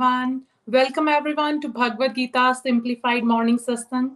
Everyone. Welcome everyone to Bhagavad Gita Simplified Morning Satsang.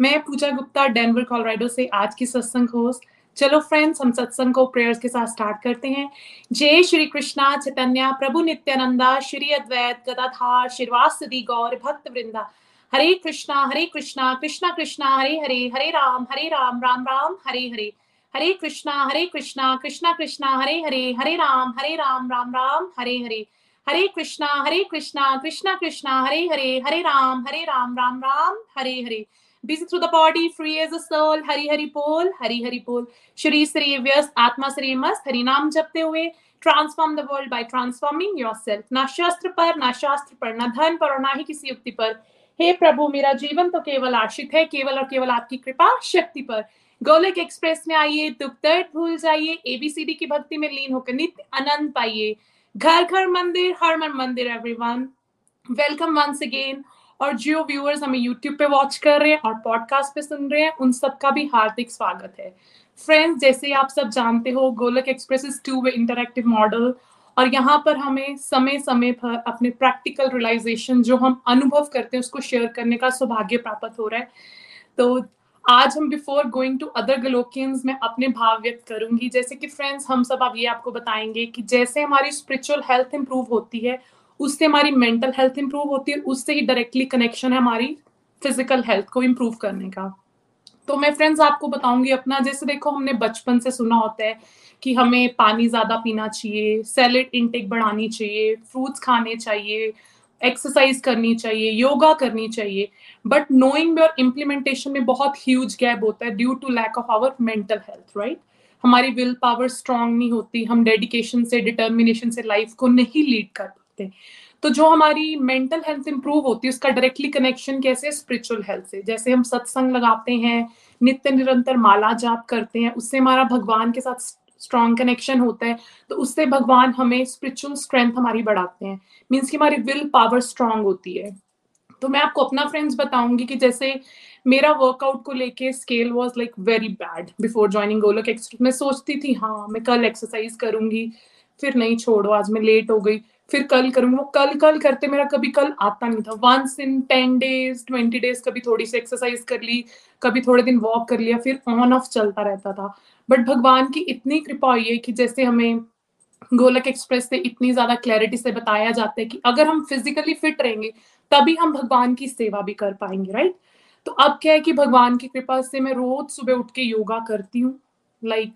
मैं पूजा Gupta Denver Colorado से आज की सत्संग होस्ट चलो फ्रेंड्स हम सत्संग को प्रेयर्स के साथ स्टार्ट करते हैं। जय श्री कृष्णा, चैतन्य, प्रभु नित्यानंदा, श्री अद्वैत, गदाधार श्रीवासदी गौर, भक्त वृंदा। हरे कृष्णा हरे कृष्णा कृष्णा कृष्णा, हरे हरे हरे राम हरे राम राम राम, हरे हरे। हरे कृष्णा हरे कृष्णा कृष्णा कृष्णा, हरे हरे हरे राम हरे राम राम राम, हरे हरे। हरे कृष्णा हरे कृष्णा कृष्णा कृष्णा हरे हरे हरे राम हरे राम राम राम हरे हरे। Busy through the body, free as a soul, Hari Hari बोल हरि हरि बोल। शरीर से व्यस्त आत्मा से मस्त हरि नाम जपते हुए transform the world by transforming yourself ना शस्त्र पर ना शास्त्र पर ना धन पर और ना ही किसी युक्ति पर। हे प्रभु मेरा जीवन तो केवल आश्रित है केवल और केवल आपकी कृपा शक्ति पर। गोलक एक्सप्रेस में आइए दुख दर्द भूल जाइए एबीसीडी की भक्ति में लीन होकर नित्य आनंद पाइए। घर घर मंदिर, हर मन मंदिर एवरीवन वेलकम वंस अगेन और जो व्यूअर्स हमें यूट्यूब पे वॉच कर रहे हैं और पॉडकास्ट पे सुन रहे हैं, उन सबका भी हार्दिक स्वागत है। फ्रेंड्स जैसे आप सब जानते हो Golok express is two way interactive model और यहाँ पर हमें समय समय पर अपने प्रैक्टिकल रियलाइजेशन जो हम अनुभव करते हैं, उसको शेयर करने का सौभाग्य प्राप्त हो रहा है। तो आज हम before going to other Golokians में अपने भाव व्यक्त करूँगी। जैसे कि फ्रेंड्स हम सब अब ये आपको बताएँगे कि जैसे हमारी स्पिरिचुअल हेल्थ इंप्रूव होती है, उससे हमारी मेंटल हेल्थ इंप्रूव होती है, उससे ही डायरेक्टली कनेक्शन है हमारी फ़िज़िकल हेल्थ को इम्प्रूव करने का। तो मैं फ्रेंड्स आपको बताऊँगी अपना, जैसे देखो हमने बचपन से सुना होता है कि हमें पानी ज़्यादा पीना चाहिए सैलेड इनटेक बढ़ानी चाहिए फ्रूट्स खाने चाहिए एक्सरसाइज करनी चाहिए योगा करनी चाहिए बट नोइंग और इम्प्लीमेंटेशन में बहुत ह्यूज गैप होता है due to lack of our mental health right हमारी विल पावर स्ट्रांग नहीं होती, हम डेडिकेशन से डिटर्मिनेशन से लाइफ को नहीं लीड कर पाते। तो जो हमारी मेंटल हेल्थ इंप्रूव होती है, उसका डायरेक्टली कनेक्शन कैसे स्पिरिचुअल हेल्थ से। जैसे हम सत्संग लगाते हैं, नित्य निरंतर माला जाप करते हैं, उससे हमारा भगवान के साथ स्ट्रॉन्ग कनेक्शन होता है तो उससे भगवान हमें स्पिरिचुअल स्ट्रेंथ हमारी बढ़ाते हैं। मीन्स की हमारी विल पावर स्ट्रांग होती है। तो मैं आपको अपना फ्रेंड्स बताऊँगी कि जैसे मेरा वर्कआउट को लेके scale was like very bad before joining Golok express मैं सोचती थी हाँ मैं कल एक्सरसाइज करूँगी, फिर नहीं छोड़ो, आज मैं लेट हो गई, फिर कल करूँगी। वो कल कल करते मेरा कभी कल आता नहीं था। Once in ten days twenty days कभी थोड़ी सी एक्सरसाइज कर ली, कभी थोड़े दिन वॉक कर लिया, फिर ऑन ऑफ़ चलता रहता था। बट भगवान की इतनी कृपा हुई है कि जैसे हमें गोलक एक्सप्रेस से इतनी ज़्यादा क्लैरिटी से बताया जाता है कि अगर हम फिजिकली फिट रहेंगे, तभी हम भगवान की सेवा भी कर पाएँगे राइट तो अब क्या है कि भगवान की कृपा से मैं रोज सुबह उठ के योगा करती हूँ। Like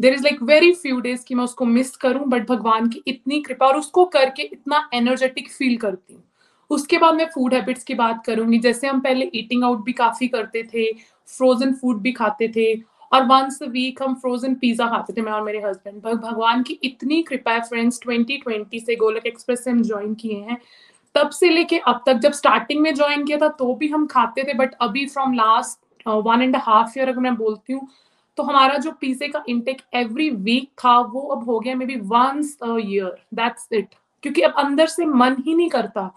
there is like very few days कि मैं उसको मिस करूँ बट भगवान की इतनी कृपा और उसको करके इतना एनर्जेटिक फील करती हूँ। उसके बाद मैं फ़ूड हैबिट्स की बात करूँगी। जैसे हम पहले ईटिंग आउट भी काफ़ी करते थे फ्रोजन फ़ूड भी खाते थे और वंस वीक हम फ्रोजन पिज्जा खाते थे, मैं और मेरे हस्बैंड भगवान की इतनी कृपा है फ्रेंड्स 2020 से गोलक एक्सप्रेस से हम ज्वाइन किए हैं। तब से लेके अब तक, जब स्टार्टिंग में ज्वाइन किया था तो भी हम खाते थे बट अभी from last one and half year अगर मैं बोलती हूँ तो हमारा जो पिज्जे का इंटेक एवरी वीक था, वो अब हो गया maybe once year that's it क्योंकि अब अंदर से मन ही नहीं करता।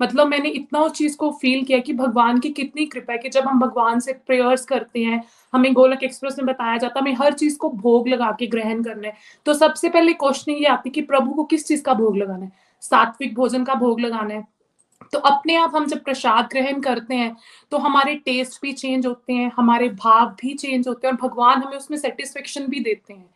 मतलब मैंने इतना उस चीज़ को फील किया कि भगवान की कितनी कृपा है कि जब हम भगवान से प्रेयर्स करते हैं, हमें गोलक एक्सप्रेस में बताया जाता है, हमें हर चीज़ को भोग लगा के ग्रहण करना है। तो सबसे पहले क्वेश्चन ये आती कि प्रभु को किस चीज़ का भोग लगाना है? सात्विक भोजन का भोग लगाना है। तो अपने आप हम जब प्रसाद ग्रहण करते हैं तो हमारे टेस्ट भी चेंज होते हैं, हमारे भाव भी चेंज होते हैं और भगवान हमें उसमें सेटिस्फेक्शन भी देते हैं।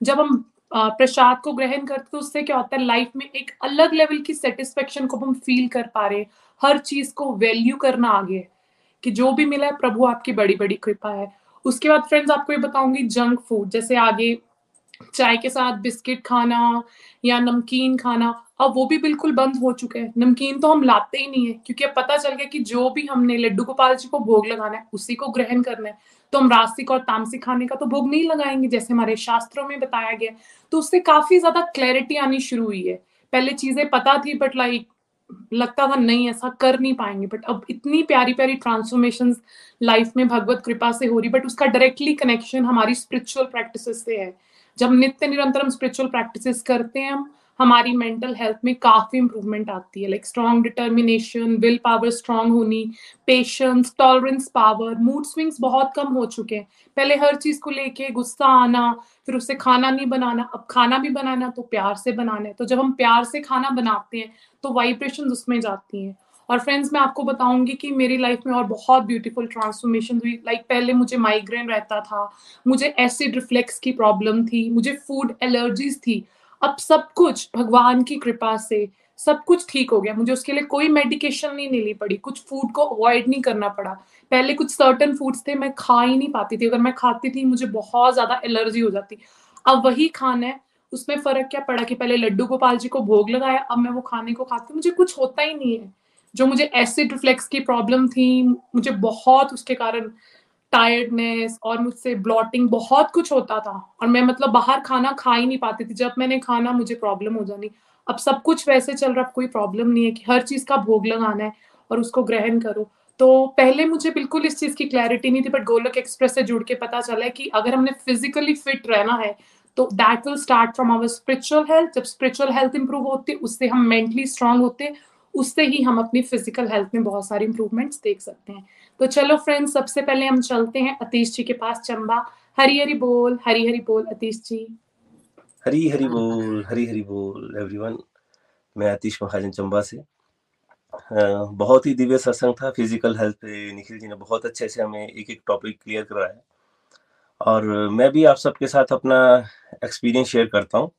जब हम प्रसाद को ग्रहण करते उससे क्या होता है लाइफ में एक अलग लेवल की सेटिस्फेक्शन को हम फील कर पा रहे हर चीज़ को वैल्यू करना आगे कि जो भी मिला है, प्रभु आपकी बड़ी बड़ी कृपा है। उसके बाद फ्रेंड्स आपको ये बताऊँगी जंक फ़ूड जैसे आगे चाय के साथ बिस्किट खाना या नमकीन खाना, अब वो भी बिल्कुल बंद हो चुके हैं। नमकीन तो हम लाते ही नहीं है, क्योंकि अब पता चल गया कि जो भी हमने लड्डू गोपाल जी को भोग लगाना है, उसी को ग्रहण करना है। तो हम रास्तिक और तामसिक खाने का तो भोग नहीं लगाएँगे, जैसे हमारे शास्त्रों में बताया गया। तो उससे काफ़ी ज़्यादा क्लैरिटी आनी शुरू हुई है। पहले चीज़ें पता थी बट लाइक लगता था नहीं, ऐसा कर नहीं पाएँगे। बट अब इतनी प्यारी प्यारी ट्रांसफॉर्मेशन लाइफ में भगवत कृपा से हो रही बट उसका डायरेक्टली कनेक्शन हमारी स्पिरिचुअल प्रैक्टिस से है। जब नित्य निरंतर हम स्पिरिचुअल प्रैक्टिस करते हैं, हम हमारी मेंटल हेल्थ में काफ़ी इंप्रूवमेंट आती है like strong determination will power strong होनी patience tolerance power mood swings बहुत कम हो चुके हैं। पहले हर चीज़ को लेके गुस्सा आना फिर उससे खाना नहीं बनाना अब खाना भी बनाना तो प्यार से बनाना है। तो जब हम प्यार से खाना बनाते हैं तो वाइब्रेशन उसमें जाती हैं। और फ्रेंड्स मैं आपको बताऊँगी कि मेरी लाइफ में और बहुत ब्यूटीफुल ट्रांसफॉर्मेशन हुई। लाइक like, पहले मुझे माइग्रेन रहता था मुझे एसिड रिफ्लेक्स की प्रॉब्लम थी मुझे फ़ूड एलर्जीज थी। अब सब कुछ भगवान की कृपा से सब कुछ ठीक हो गया। मुझे उसके लिए कोई मेडिकेशन नहीं लेनी पड़ी। कुछ फ़ूड को अवॉइड नहीं करना पड़ा। पहले कुछ सर्टन फूड्स थे, मैं खा ही नहीं पाती थी। अगर मैं खाती थी, मुझे बहुत ज़्यादा एलर्जी हो जाती। अब वही खाना है। उसमें फ़र्क क्या पड़ा कि पहले लड्डू गोपाल जी को भोग लगाया, अब मैं वो खाने को खाती मुझे कुछ होता ही नहीं है। जो मुझे एसिड रिफ्लेक्स की प्रॉब्लम थी, मुझे बहुत उसके कारण टायर्डनेस और मुझसे ब्लॉटिंग बहुत कुछ होता था। और मैं मतलब बाहर खाना खा ही नहीं पाती थी। जब मैंने खाना, मुझे प्रॉब्लम हो जानी। अब सब कुछ वैसे चल रहा कोई प्रॉब्लम नहीं है कि हर चीज़ का भोग लगाना है और उसको ग्रहण करो। तो पहले मुझे बिल्कुल इस चीज़ की क्लैरिटी नहीं थी बट गोलक एक्सप्रेस से जुड़ के पता चला है कि अगर हमने फिजिकली फिट रहना है तो that will start from our spiritual health जब स्पिरिचुअल हेल्थ इंप्रूव होती है उससे हम मेंटली स्ट्रांग होते हैं उससे ही हम अपनी फ़िज़िकल हेल्थ में बहुत सारी इंप्रूवमेंट्स देख सकते हैं। तो चलो फ्रेंड्स सबसे पहले हम चलते हैं अतीश जी के पास चंबा। हरी हरी बोल हरी हरी बोल, अतीश जी। हरी हरी बोल हरी हरी बोल एवरीवन मैं अतीश महाजन चंबा से। बहुत ही दिव्य सत्संग था फ़िज़िकल हेल्थ पे निखिल जी ने बहुत अच्छे से हमें एक एक टॉपिक क्लियर कराया। और मैं भी आप सबके साथ अपना एक्सपीरियंस शेयर करता हूँ।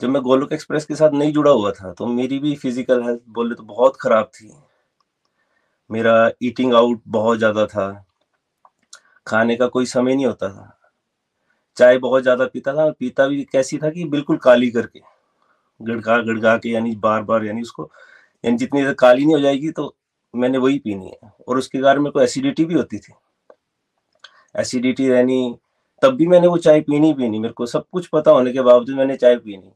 जब मैं गोलोक एक्सप्रेस के साथ नहीं जुड़ा हुआ था तो मेरी भी फ़िज़िकल हेल्थ बोले तो बहुत खराब थी। मेरा ईटिंग आउट बहुत ज़्यादा था। खाने का कोई समय नहीं होता था। चाय बहुत ज़्यादा पीता था, पीता भी कैसी था कि बिल्कुल काली करके। गड़गा गड़गा के यानी बार बार यानी उसको, यानी जितनी देर काली नहीं हो जाएगी तो मैंने वही पीनी है। और उसके कारण मेरे को एसिडिटी भी होती थी। एसिडिटी यानी तब भी मैंने वो चाय पीनी पीनी मेरे को सब कुछ पता होने के बावजूद मैंने चाय पीनी।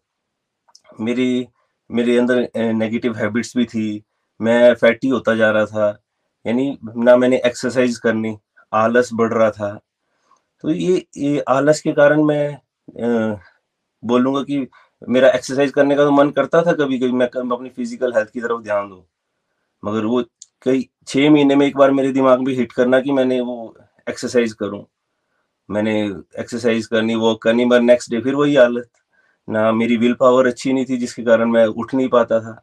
मेरी, मेरे अंदर नेगेटिव हैबिट्स भी थी। मैं फैटी होता जा रहा था। यानी ना मैंने एक्सरसाइज करनी, आलस बढ़ रहा था। तो ये ये आलस के कारण मैं बोलूँगा कि मेरा एक्सरसाइज करने का तो मन करता था कभी कभी मैं अपनी फ़िज़िकल हेल्थ की तरफ़ ध्यान दूँ। मगर वो कई, छह महीने में एक बार मेरे दिमाग में हिट करना कि मैंने वो एक्सरसाइज करूँ। मैंने एक्सरसाइज करनी वॉक करनी, मगर नेक्स्ट डे फिर वही हालत। ना मेरी विल पावर अच्छी नहीं थी जिसके कारण मैं उठ नहीं पाता था,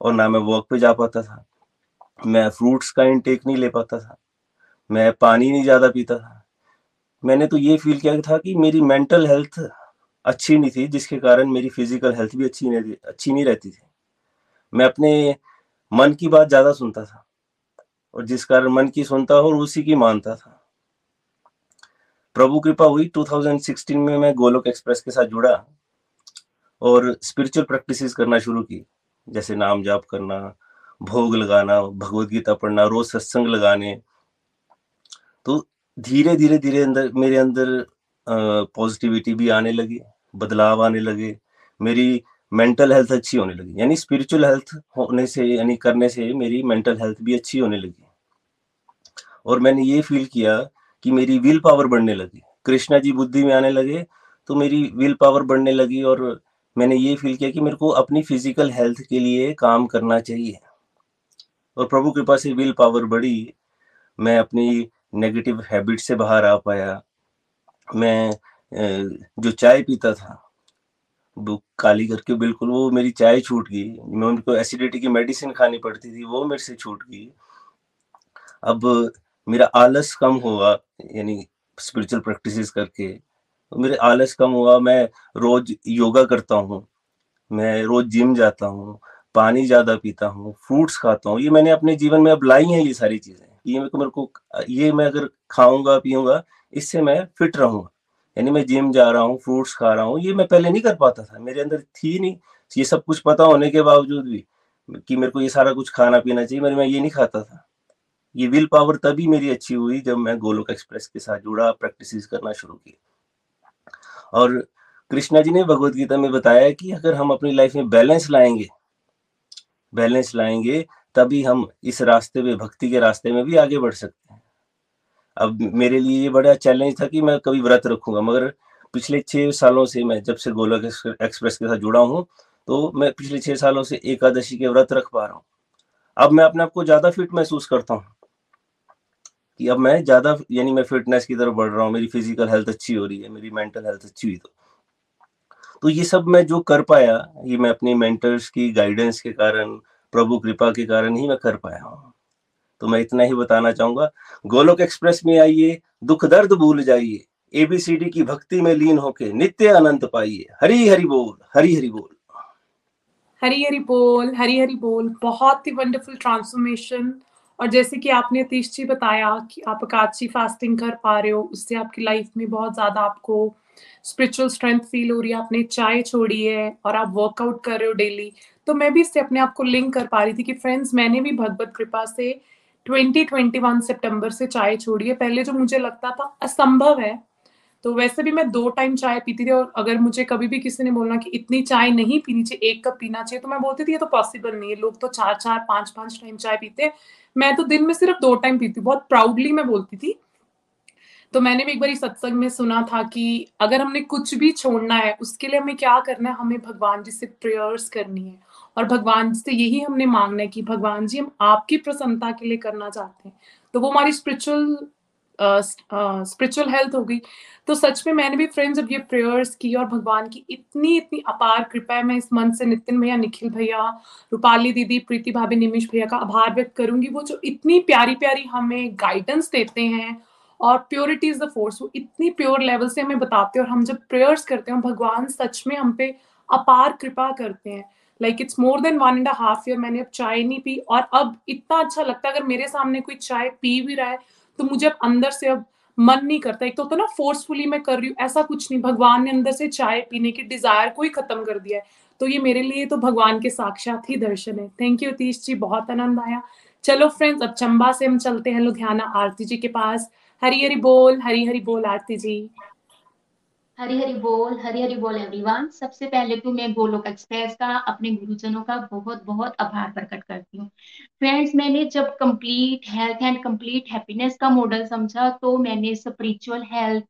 और ना मैं वॉक पे जा पाता था। मैं फ्रूट्स का इनटेक नहीं ले पाता था। मैं पानी नहीं ज़्यादा पीता था। मैंने तो ये फील किया था कि मेरी मेंटल हेल्थ अच्छी नहीं थी, जिसके कारण मेरी फ़िज़िकल हेल्थ भी अच्छी नहीं अच्छी नहीं रहती थी। मैं अपने मन की बात ज़्यादा सुनता था, और जिस कारण मन की सुनता और उसी की मानता था। प्रभु कृपा हुई 2016 में मैं गोलोक एक्सप्रेस के साथ जुड़ा, और स्पिरिचुअल प्रैक्टिसेस करना शुरू की, जैसे नाम जाप करना भोग लगाना भगवत गीता पढ़ना, रोज सत्संग लगाने। तो धीरे धीरे धीरे अंदर, मेरे अंदर पॉजिटिविटी भी आने लगी, बदलाव आने लगे, मेरी मेंटल हेल्थ अच्छी होने लगी, यानी स्पिरिचुअल हेल्थ होने से, यानी करने से मेरी मेंटल हेल्थ भी अच्छी होने लगी। और मैंने ये फील किया कि मेरी विल पावर बढ़ने लगी। कृष्णा जी बुद्धि में आने लगे तो मेरी विल पावर बढ़ने लगी और मैंने ये फील किया कि मेरे को अपनी फ़िज़िकल हेल्थ के लिए काम करना चाहिए। और प्रभु कृपा से विल पावर बढ़ी। मैं अपनी नेगेटिव हैबिट से बाहर आ पाया। मैं जो चाय पीता था, वो काली करके बिल्कुल वो मेरी चाय छूट गई। मैं उनको एसिडिटी की मेडिसिन खानी पड़ती थी, वो मेरे से छूट गई। अब मेरा आलस कम होगा यानी स्पिरिचुअल प्रैक्टिसेस करके। मेरे आलस कम हुआ, मैं रोज योगा करता हूँ। मैं रोज जिम जाता हूँ। पानी ज़्यादा पीता हूँ फ्रूट्स खाता हूँ, ये मैंने अपने जीवन में अब लाई हैं ये सारी चीज़ें। ये मेरे को मेरे को, ये मैं अगर खाऊँगा, पीऊँगा, इससे मैं फिट रहूँगा। यानी मैं जिम जा रहा हूँ फ्रूट्स खा रहा हूँ, ये मैं पहले नहीं कर पाता था, मेरे अंदर थी नहीं। ये सब कुछ पता होने के बावजूद भी कि मेरे को ये सारा कुछ खाना पीना चाहिए, मेरे, मैं ये नहीं खाता था। ये विल पावर तभी मेरी अच्छी हुई जब मैं गोलोक एक्सप्रेस के साथ जुड़ा प्रैक्टिस करना शुरू की और कृष्णा जी ने भगवत गीता में बताया कि अगर हम अपनी लाइफ में बैलेंस लाएँगे बैलेंस लाएँगे, तभी हम इस रास्ते में भक्ति के रास्ते में भी आगे बढ़ सकते हैं। अब मेरे लिए ये बड़ा चैलेंज था कि मैं कभी व्रत रखूँगा, मगर पिछले छह सालों से मैं जब से गोलक एक्सप्रेस के साथ जुड़ा हूँ तो मैं पिछले छह सालों से एकादशी के व्रत रख पा रहा हूँ। अब मैं अपने आप को ज़्यादा फिट महसूस करता हूँ कि अब मैं ज़्यादा, यानी मैं फिटनेस की तरफ़ बढ़ रहा हूँ, मेरी फ़िज़िकल हेल्थ अच्छी हो रही है, मेरी मेंटल हेल्थ अच्छी हुई तो। तो ये सब मैं जो कर पाया, ये मैं अपने मेंटर्स की गाइडेंस के कारण, प्रभु कृपा के कारण ही मैं कर पाया हूँ। तो मैं इतना ही बताना चाहूँगा, गोलोक एक्सप्रेस में आइए, दुख दर्द भूल जाइए एबीसीडी की भक्ति में लीन होके नित्य अनंत पाइए। हरी हरि बोल, हरी हरि बोल। हरी हरी बोल, हरी हरी बोल। बहुत ही वंडरफुल ट्रांसफॉर्मेशन और जैसे कि आपने अतीश जी बताया कि आप अकाची फास्टिंग कर पा रहे हो, उससे आपकी लाइफ में बहुत ज़्यादा आपको स्पिरिचुअल स्ट्रेंथ फील हो रही है, आपने चाय छोड़ी है और आप वर्कआउट कर रहे हो डेली तो मैं भी इससे अपने आप को लिंक कर पा रही थी कि फ्रेंड्स मैंने भी भगवत कृपा से 2021 सितंबर से चाय छोड़ी है। पहले जो मुझे लगता था असंभव है तो वैसे भी मैं दो टाइम चाय पीती थी और अगर मुझे कभी भी किसी ने बोलना कि इतनी चाय नहीं पीनी चाहिए, एक कप पीना चाहिए तो मैं बोलती थी, ये तो पॉसिबल नहीं है, लोग तो चार चार पाँच पाँच टाइम चाय पीते मैं तो दिन में सिर्फ़ दो टाइम पीती बहुत प्राउडली मैं बोलती थी तो मैंने भी एक बार सत्संग में सुना था कि अगर हमने कुछ भी छोड़ना है, उसके लिए हमें क्या करना है? हमें भगवान जी से प्रेयर्स करनी है। और भगवान जी से यही हमने मांगना है कि भगवान जी हम आपकी प्रसन्नता के लिए करना चाहते हैं। तो वो हमारी स्पिरिचुअल स्पिरिचुअल हेल्थ हो गई। तो सच में मैंने भी फ्रेंड्स जब ये प्रेयर्स की और भगवान की इतनी इतनी अपार कृपा है, मैं इस मन से नितिन भैया, निखिल भैया, रूपाली दीदी, प्रीति भाभी निमिश भैया का आभार व्यक्त करूँगी। वो जो इतनी प्यारी प्यारी हमें गाइडेंस देते हैं और प्योरिटी इज़ द फोर्स वो इतनी प्योर लेवल से हमें बताते हैं और हम जब प्रेयर्स करते हैं भगवान सच में हम पे अपार कृपा करते हैं। Like it's more than one and half year मैंने अब चाय नहीं पी और अब इतना अच्छा लगता है। अगर मेरे सामने कोई चाय पी भी रहा है तो मुझे अब अंदर से अब मन नहीं करता। एक तो, तो ना फोर्सफुली मैं कर रही हूँ ऐसा कुछ नहीं। भगवान ने अंदर से चाय पीने की डिज़ायर को ही खत्म कर दिया है। तो ये मेरे लिए तो भगवान के साक्षात ही दर्शन है। थैंक यू तीश जी बहुत आनंद आया। चलो फ्रेंड्स अब चंबा से हम चलते हैं लुधियाना आरती जी के पास। हरी हरी बोल हरी हरी बोल आरती जी। हरी हरी बोल हरी हरी बोल एवरीवन सबसे पहले तो मैं गोलोक एक्सप्रेस का, अपने गुरुजनों का बहुत बहुत आभार प्रकट करती हूँ। फ्रेंड्स मैंने जब complete health and complete happiness का मॉडल समझा तो मैंने spiritual health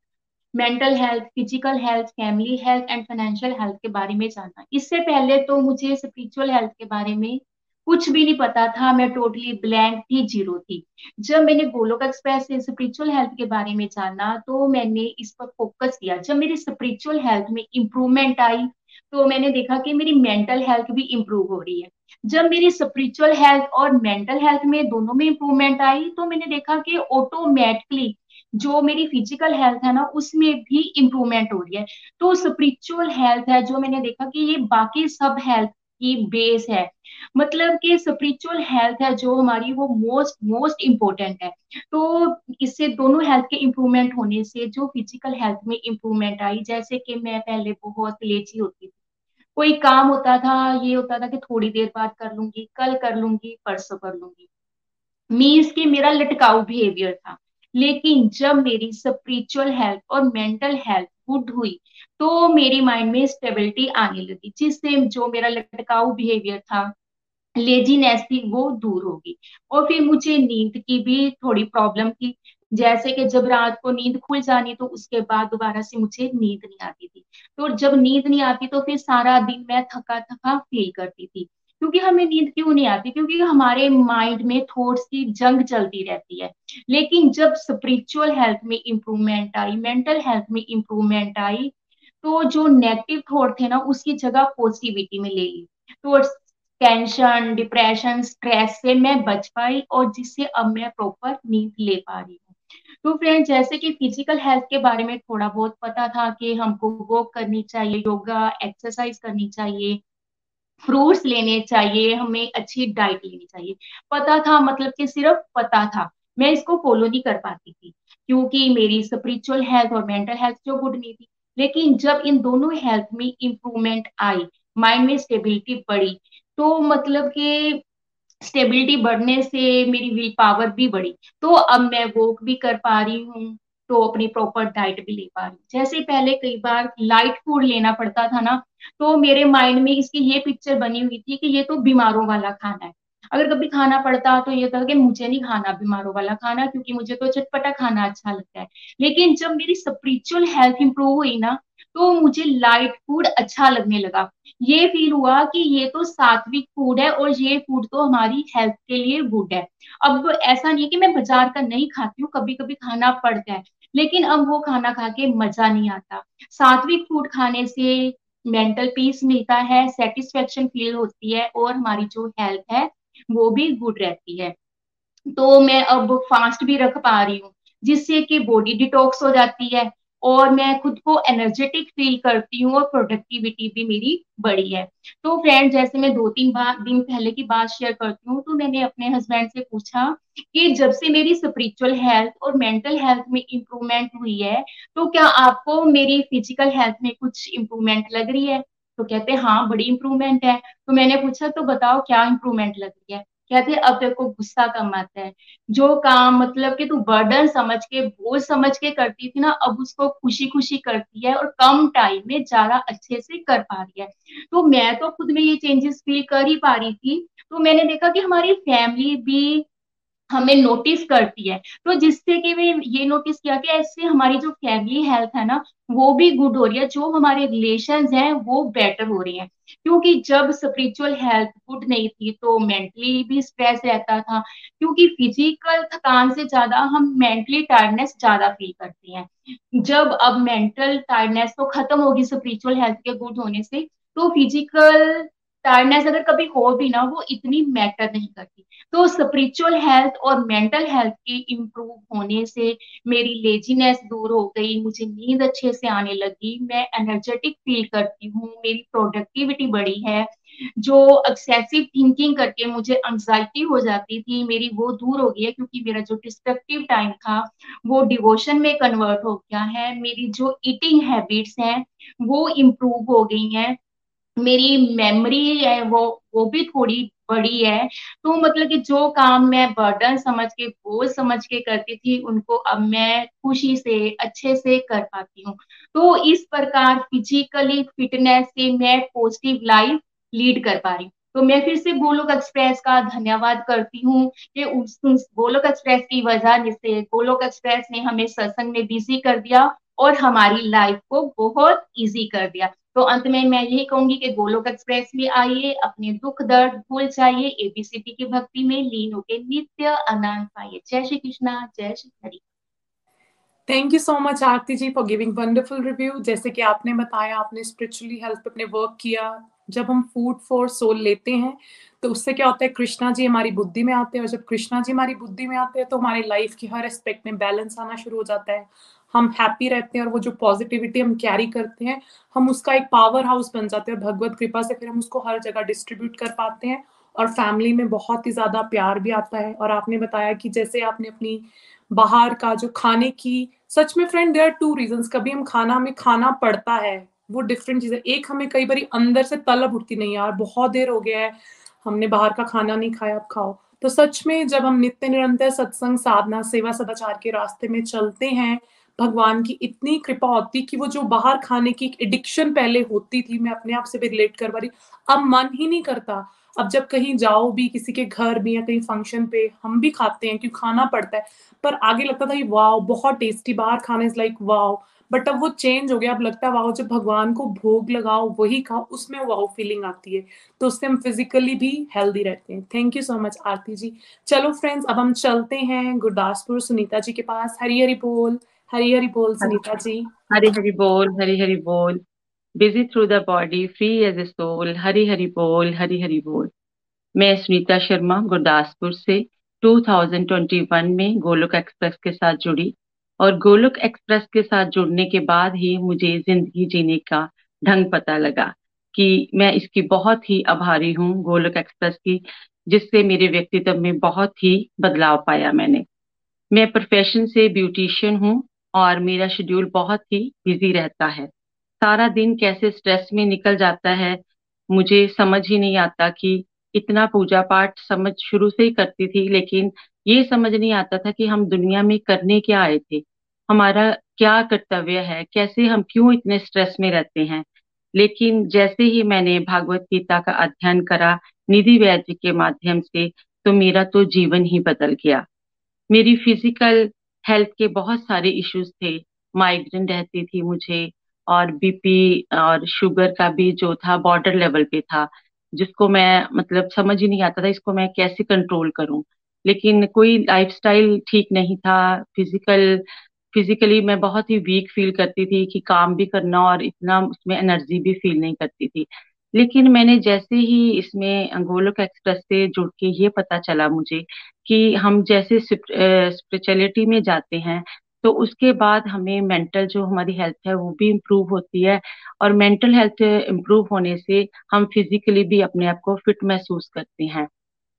mental health physical health family health and financial health के बारे में जाना। इससे पहले तो मुझे स्पिरिचुअल हेल्थ के बारे में कुछ भी नहीं पता था, मैं टोटली ब्लैंक थी ज़ीरो थी। जब मैंने गोलोक एक्सप्रेस से स्पिरिचुअल हेल्थ के बारे में जाना तो मैंने इस पर फोकस किया। जब मेरी स्पिरिचुअल हेल्थ में इम्प्रूवमेंट आई तो मैंने देखा कि मेरी मेंटल हेल्थ भी इम्प्रूव हो रही है। जब मेरी स्पिरिचुअल हेल्थ और मेंटल हेल्थ में दोनों में इम्प्रूवमेंट आई तो मैंने देखा कि ऑटोमेटिकली जो मेरी फ़िज़िकल हेल्थ है ना, उसमें भी इम्प्रूवमेंट हो रही है। तो स्पिरिचुअल हेल्थ है जो मैंने देखा कि ये बाकी सब हेल्थ की बेस है। मतलब कि स्पिरिचुअल हेल्थ है जो हमारी वो मोस्ट मोस्ट इम्पोर्टेंट है। तो इससे दोनों हेल्थ के इम्प्रूवमेंट होने से जो फ़िज़िकल हेल्थ में इम्प्रूवमेंट आई, जैसे कि मैं पहले बहुत लेजी होती थी। कोई काम होता था, ये होता था कि थोड़ी देर बाद कर लूँगी, कल कर लूँगी, परसों कर लूँगी। मीन्स कि मेरा लटकाऊ बिहेवियर था। लेकिन जब मेरी स्पिरिचुअल हेल्थ और मेंटल हेल्थ गुड हुई तो मेरी माइंड में स्टेबिलिटी आने लगी, जिससे जो मेरा लटकाऊ बिहेवियर था लेजीनेस थी वो दूर होगी और फिर मुझे नींद की भी थोड़ी प्रॉब्लम थी, जैसे कि जब रात को नींद खुल जानी तो उसके बाद दोबारा से मुझे नींद नहीं आती थी। तो जब नींद नहीं आती तो फिर सारा दिन मैं थका थका फील करती थी। क्योंकि हमें नींद क्यों नहीं आती? क्योंकि हमारे माइंड में थॉट्स की जंग चलती रहती है। लेकिन जब स्पिरिचुअल हेल्थ में इम्प्रूवमेंट आई मेंटल हेल्थ में इम्प्रूवमेंट आई तो जो नेगेटिव थॉट थे ना, उसकी जगह पॉजिटिविटी में ले ली। तो टेंशन डिप्रेशन स्ट्रेस से मैं बच पाई और जिससे अब मैं प्रॉपर नींद ले पा रही हूँ। तो फ्रेंड जैसे कि फ़िज़िकल हेल्थ के बारे में थोड़ा बहुत पता था कि हमको वॉक करनी चाहिए योगा एक्सरसाइज करनी चाहिए। फ्रूट्स लेने चाहिए, हमें अच्छी डाइट लेनी चाहिए। पता था मतलब कि सिर्फ़ पता था। मैं इसको फॉलो नहीं कर पाती थी, क्योंकि मेरी स्पिरिचुअल हेल्थ और मेंटल हेल्थ जो गुड नहीं थी। लेकिन जब इन दोनों हेल्थ में इंप्रूवमेंट आई माइंड में स्टेबिलिटी बढ़ी तो मतलब कि स्टेबिलिटी बढ़ने से मेरी विल पावर भी बढ़ी। तो अब मैं वॉक भी कर पा रही हूँ। तो अपनी प्रॉपर डाइट भी ले पा रही जैसे पहले कई बार लाइट फ़ूड लेना पड़ता था ना तो मेरे माइंड में इसकी ये पिक्चर बनी हुई थी कि ये तो बीमारों वाला खाना है। अगर कभी खाना पड़ता तो ये था कि मुझे नहीं खाना बीमारों वाला खाना, क्योंकि मुझे तो चटपटा खाना अच्छा लगता है। लेकिन जब मेरी स्पिरिचुअल हेल्थ इंप्रूव हुई ना तो मुझे लाइट फ़ूड अच्छा लगने लगा। ये फील हुआ कि ये तो सात्विक फ़ूड है और ये फ़ूड तो हमारी हेल्थ के लिए गुड है। अब ऐसा नहीं है कि मैं बाज़ार का नहीं खाती हूँ कभी कभी खाना पड़ता है, लेकिन अब वो खाना खा के मज़ा नहीं आता। सात्विक फ़ूड खाने से मेंटल पीस मिलता है सेटिस्फेक्शन फील होती है और हमारी जो हेल्थ है, वो भी गुड रहती है। तो मैं अब फास्ट भी रख पा रही हूँ, जिससे कि बॉडी डिटॉक्स हो जाती है और मैं खुद को एनर्जेटिक फील करती हूँ और प्रोडक्टिविटी भी मेरी बड़ी है। तो फ्रेंड जैसे मैं दो तीन बार दिन पहले की बात शेयर करती हूँ तो मैंने अपने हस्बैंड से पूछा कि जब से मेरी स्पिरिचुअल हेल्थ और मेंटल हेल्थ में इम्प्रूवमेंट हुई है तो क्या आपको मेरी फ़िज़िकल हेल्थ में कुछ इम्प्रूवमेंट लग रही है? तो कहते हैं हाँ बड़ी इम्प्रूवमेंट है। तो मैंने पूछा तो बताओ, क्या इम्प्रूवमेंट लग रही है? कहते अब तेरे को गुस्सा कम आता है। जो काम मतलब कि तू बर्डन समझ के, बोझ समझ के करती थी ना, अब उसको खुशी खुशी करती है और कम टाइम में ज़्यादा अच्छे से कर पा रही है। तो मैं तो खुद में ये चेंजेस फील कर ही पा रही थी। तो मैंने देखा कि हमारी फैमिली भी हमें नोटिस करती है। तो जिससे कि वे ये नोटिस किया कि ऐसे हमारी जो फैमिली हेल्थ है ना, वो भी गुड हो रही है, जो हमारे रिलेशन हैं, वो बेटर हो रही हैं। क्योंकि जब स्पिरिचुअल हेल्थ गुड नहीं थी तो मेंटली भी स्ट्रेस रहता था। क्योंकि फ़िज़िकल थकान से ज़्यादा हम मेंटली टायर्डनेस ज़्यादा फील करते हैं। जब अब मेंटल टायर्डनेस तो खत्म होगी स्पिरिचुअल हेल्थ के गुड होने से तो फ़िज़िकल टायर्डनेस अगर कभी हो भी ना, वो इतनी मैटर नहीं करती। तो स्पिरिचुअल हेल्थ और मेंटल हेल्थ के इम्प्रूव होने से मेरी लेजीनेस दूर हो गई, मुझे नींद अच्छे से आने लगी, मैं एनर्जेटिक फील करती हूँ, मेरी प्रोडक्टिविटी बढ़ी है, जो एक्सेसिव थिंकिंग करके मुझे एंजाइटी हो जाती थी, मेरी वो दूर हो गई है, क्योंकि मेरा जो डिस्ट्रक्टिव टाइम था, वो डिवोशन में कन्वर्ट हो गया है, मेरी जो ईटिंग हैबिट्स हैं, वो इम्प्रूव हो गई हैं। मेरी मेमोरी है, वो वो भी थोड़ी बड़ी है। तो मतलब कि जो काम मैं बर्डन समझ के, बोझ समझ के करती थी, उनको अब मैं खुशी से, अच्छे से कर पाती हूँ। तो इस प्रकार फिजिकली फिटनेस से मैं पॉजिटिव लाइफ लीड कर पा रही हूँ। तो मैं फिर से गोलोक एक्सप्रेस का धन्यवाद करती हूँ कि उस गोलोक एक्सप्रेस की वजह से, गोलोक एक्सप्रेस ने हमें सत्संग में बिज़ी कर दिया और हमारी लाइफ को बहुत इजी कर दिया। तो अंत में मैं यही कहूँगी कि गोलोक एक्सप्रेस में आइए, अपने दुख, दर्द भूल जाइए एबीसीडी की भक्ति में लीन होकर नित्य आनंद पाइए। जय श्री कृष्णा, जय Shri Hari. Thank you so much Aarti ji for giving wonderful review जैसे कि आपने बताया, आपने स्पिरिचुअली हेल्थ पे अपने वर्क किया। जब हम फ़ूड फॉर सोल लेते हैं तो उससे क्या होता है? कृष्णा जी हमारी बुद्धि में आते हैं और जब कृष्णा जी हमारी बुद्धि में आते हैं तो हमारी लाइफ की हर एस्पेक्ट में बैलेंस आना शुरू हो जाता है। हम हैप्पी रहते हैं और वो जो पॉजिटिविटी हम कैरी करते हैं, हम उसका एक पावर हाउस बन जाते हैं भगवत कृपा से फिर हम उसको हर जगह डिस्ट्रीब्यूट कर पाते हैं और फैमिली में बहुत ही ज़्यादा प्यार भी आता है। और आपने बताया कि जैसे आपने अपनी बाहर का जो खाने की, सच में friend there are two reason कभी हम खाना, हमें खाना पड़ता है, वो डिफरेंट चीज़। है एक हमें कई बार अंदर से तलब उठती, नहीं यार, बहुत देर हो गया है, हमने बाहर का खाना नहीं खाया, अब खाओ। तो सच में जब हम नित्य निरंतर सत्संग, साधना, सेवा, सदाचार के रास्ते में चलते हैं भगवान की इतनी कृपा होती कि वो जो बाहर खाने की एडिक्शन पहले होती थी, मैं अपने आप से भी रिलेट कर पा रही अब मन ही नहीं करता। अब जब कहीं जाओ भी, किसी के घर भी या कहीं फ़ंक्शन पे हम भी खाते हैं, क्योंकि खाना पड़ता है। पर आगे लगता था वाओ बहुत टेस्टी बाहर खाना इज़ लाइक वाओ बट अब वो चेंज हो गया, अब लगता है वाओ जब भगवान को भोग लगाओ, वही खाओ, उसमें वाओ फीलिंग आती है। तो उससे हम फिजिकली भी हेल्दी रहते हैं। Thank you so much Aarti ji. चलो फ्रेंड्स अब हम चलते हैं गुरदासपुर सुनीता जी के पास। हरी हरी बोल। हरी हरी बोल सुनीता जी। हरी हरी बोल हरी हरी बोल। Busy through the body free as a soul Hari Hari बोल हरी हरी बोल। मैं सुनीता शर्मा गुरदासपुर से 2021 में गोलोक एक्सप्रेस के साथ जुड़ी। और गोलोक एक्सप्रेस के साथ जुड़ने के बाद ही मुझे ज़िंदगी जीने का ढंग पता लगा कि मैं इसकी बहुत ही आभारी हूँ गोलोक एक्सप्रेस की जिससे मेरे व्यक्तित्व में बहुत ही बदलाव पाया मैंने। मैं प्रोफेशन से ब्यूटिशियन हूँ और मेरा शेड्यूल बहुत ही बिज़ी रहता है। सारा दिन कैसे स्ट्रेस में निकल जाता है, मुझे समझ ही नहीं आता कि इतना पूजा पाठ समझ शुरू से ही करती थी, लेकिन ये समझ नहीं आता था कि हम दुनिया में करने क्या आए थे। हमारा क्या कर्तव्य है, कैसे हम क्यों इतने स्ट्रेस में रहते हैं? लेकिन जैसे ही मैंने भागवत गीता का अध्ययन करा निधि वैद्य के माध्यम से तो मेरा तो जीवन ही बदल गया। मेरी फ़िज़िकल हेल्थ के बहुत सारे इश्यूज़ थे। माइग्रेन रहती थी मुझे और बीपी और शुगर का भी जो था बॉर्डर लेवल पे था, जिसको मैं मतलब समझ ही नहीं आता था इसको मैं कैसे कंट्रोल करूँ। लेकिन कोई लाइफस्टाइल ठीक नहीं था। फ़िज़िकल फिजिकली मैं बहुत ही वीक फील करती थी कि काम भी करना और इतना उसमें एनर्जी भी फील नहीं करती थी। लेकिन मैंने जैसे ही इसमें गोलोक एक्सप्रेस से जुड़ के ये पता चला मुझे कि हम जैसे स्पिरिचुअलिटी में जाते हैं तो उसके बाद हमें मेंटल जो हमारी हेल्थ है, वो भी इम्प्रूव होती है और मेंटल हेल्थ इम्प्रूव होने से हम फिजिकली भी अपने आप को फिट महसूस करते हैं।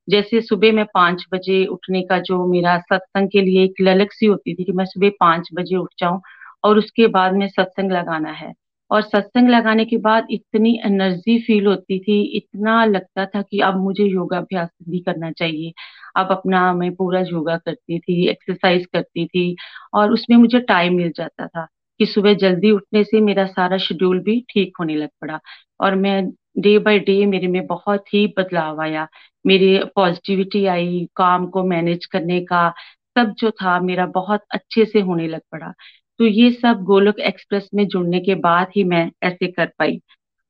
जैसे सुबह में पाँच बजे उठने का जो मेरा सत्संग के लिए एक ललक सी होती थी कि मैं सुबह पाँच बजे उठ जाऊँ और उसके बाद में सत्संग लगाना है और सत्संग लगाने के बाद इतनी एनर्जी फील होती थी, इतना लगता था कि अब मुझे योगाभ्यास भी करना चाहिए। अब अपना मैं पूरा योगा करती थी एक्सरसाइज करती थी और उसमें मुझे टाइम मिल जाता था कि सुबह जल्दी उठने से मेरा सारा शेड्यूल भी ठीक होने लग पड़ा और मैं डे बाय डे मेरे में बहुत ही बदलाव आया। मेरी पॉजिटिविटी आई, काम को मैनेज करने का, सब जो था मेरा बहुत अच्छे से होने लग पड़ा। तो ये सब गोलोक एक्सप्रेस में जुड़ने के बाद ही मैं ऐसे कर पाई।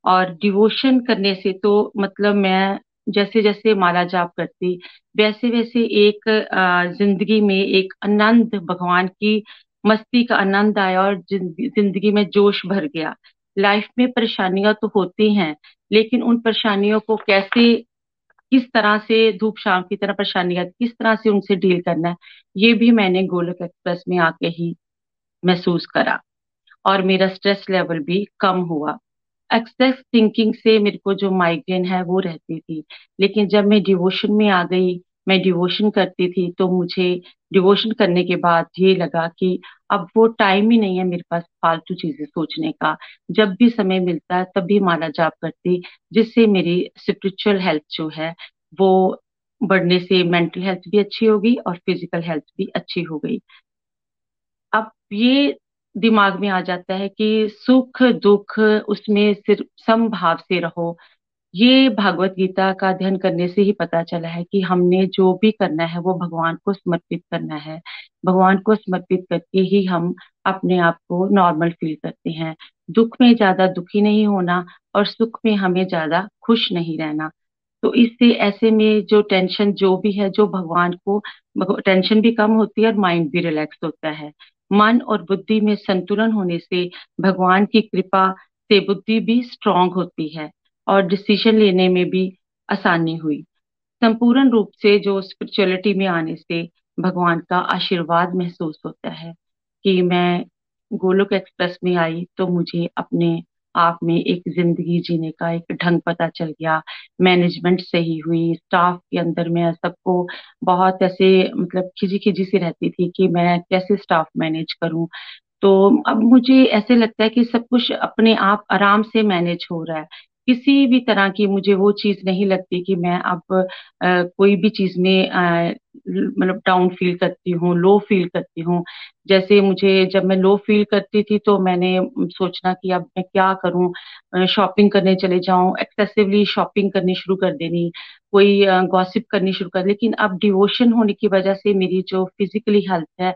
और डिवोशन करने से तो मतलब मैं जैसे जैसे माला जाप करती वैसे वैसे एक ज़िंदगी में एक आनंद, भगवान की मस्ती का आनंद आया और ज़िंदगी में जोश भर गया। लाइफ में परेशानियाँ तो होती हैं, लेकिन उन परेशानियों को कैसे, किस तरह से धूप शाम की तरह परेशानियाँ, किस तरह से उनसे डील करना है, ये भी मैंने गोलक एक्सप्रेस में आके ही महसूस करा। और मेरा स्ट्रेस लेवल भी कम हुआ। एक्सेस थिंकिंग से मेरे को जो माइग्रेन है वो रहती थी। लेकिन जब मैं डिवोशन में आ गई, मैं डिवोशन करती थी तो मुझे डिवोशन करने के बाद ये लगा कि अब वो टाइम ही नहीं है मेरे पास फालतू चीज़ें सोचने का। जब भी समय मिलता है, तब भी माला जाप करती, जिससे मेरी स्पिरिचुअल हेल्थ जो है, वो बढ़ने से मेंटल हेल्थ भी अच्छी हो गई और फ़िज़िकल हेल्थ भी अच्छी हो गई। अब ये दिमाग में आ जाता है कि सुख, दुख उसमें सिर्फ़ समभाव से रहो। ये भागवत गीता का अध्ययन करने से ही पता चला है कि हमने जो भी करना है, वो भगवान को समर्पित करना है। भगवान को समर्पित करके ही हम अपने आप को नॉर्मल फील करते हैं। दुख में ज़्यादा दुखी नहीं होना और सुख में हमें ज़्यादा खुश नहीं रहना। तो इससे ऐसे में जो टेंशन जो भी है, जो भगवान को टेंशन भी कम होती है और माइंड भी रिलैक्स होता है। मन और बुद्धि में संतुलन होने से भगवान की कृपा से बुद्धि भी स्ट्रांग होती है और डिसीज़न लेने में भी आसानी हुई। संपूर्ण रूप से जो स्पिरिचुअलिटी में आने से भगवान का आशीर्वाद महसूस होता है कि मैं गोलोक एक्सप्रेस में आई तो मुझे अपने आप में एक ज़िंदगी जीने का एक ढंग पता चल गया। मैनेजमेंट सही हुई, स्टाफ के अंदर में सबको बहुत ऐसे मतलब खिजी खिजी सी रहती थी कि मैं कैसे स्टाफ मैनेज करूँ। तो अब मुझे ऐसे लगता है कि सब कुछ अपने आप आराम से मैनेज हो रहा है। किसी भी तरह की मुझे वो चीज़ नहीं लगती कि मैं अब कोई भी चीज़ में मतलब डाउन फील करती हूँ लो फील करती हूँ। जैसे मुझे जब मैं लो फील करती थी तो मैंने सोचना कि अब मैं क्या करूँ? शॉपिंग करने चले जाऊँ एक्सेसिवली शॉपिंग करनी शुरू कर देनी, कोई गॉसिप करनी शुरू कर, लेकिन अब डिवोशन होने की वजह से मेरी जो फिजिकली हेल्थ है,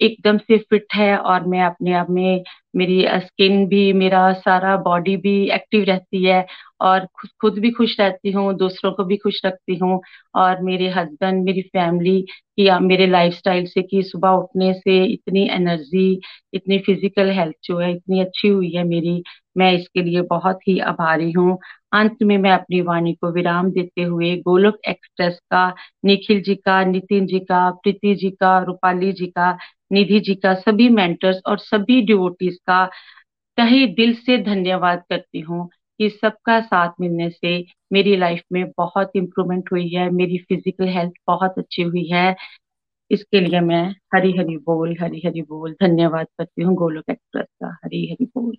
एकदम से फिट है और मैं अपने आप में मेरी स्किन भी, मेरा सारा बॉडी भी एक्टिव रहती है और खुद खुद भी खुश रहती हूँ, दूसरों को भी खुश रखती हूँ और मेरे हस्बैंड मेरी फैमिली की मेरे लाइफस्टाइल से कि सुबह उठने से इतनी एनर्जी इतनी फ़िज़िकल हेल्थ जो है, इतनी अच्छी हुई है मेरी। मैं इसके लिए बहुत ही आभारी हूँ। अंत में मैं अपनी वाणी को विराम देते हुए गोलोक एक्सप्रेस का, निखिल जी का, नितिन जी का, प्रीति जी का, रूपाली जी का निधि जी का, सभी मेंटर्स और सभी डिवोटीज का तहे दिल से धन्यवाद करती हूँ कि सबका साथ मिलने से मेरी लाइफ में बहुत इम्प्रूवमेंट हुई है, मेरी फ़िज़िकल हेल्थ बहुत अच्छी हुई है। इसके लिए मैं हरी हरी बोल, हरी हरी बोल, धन्यवाद करती हूँ गोलोक एक्सप्रेस का, हरी हरी बोल।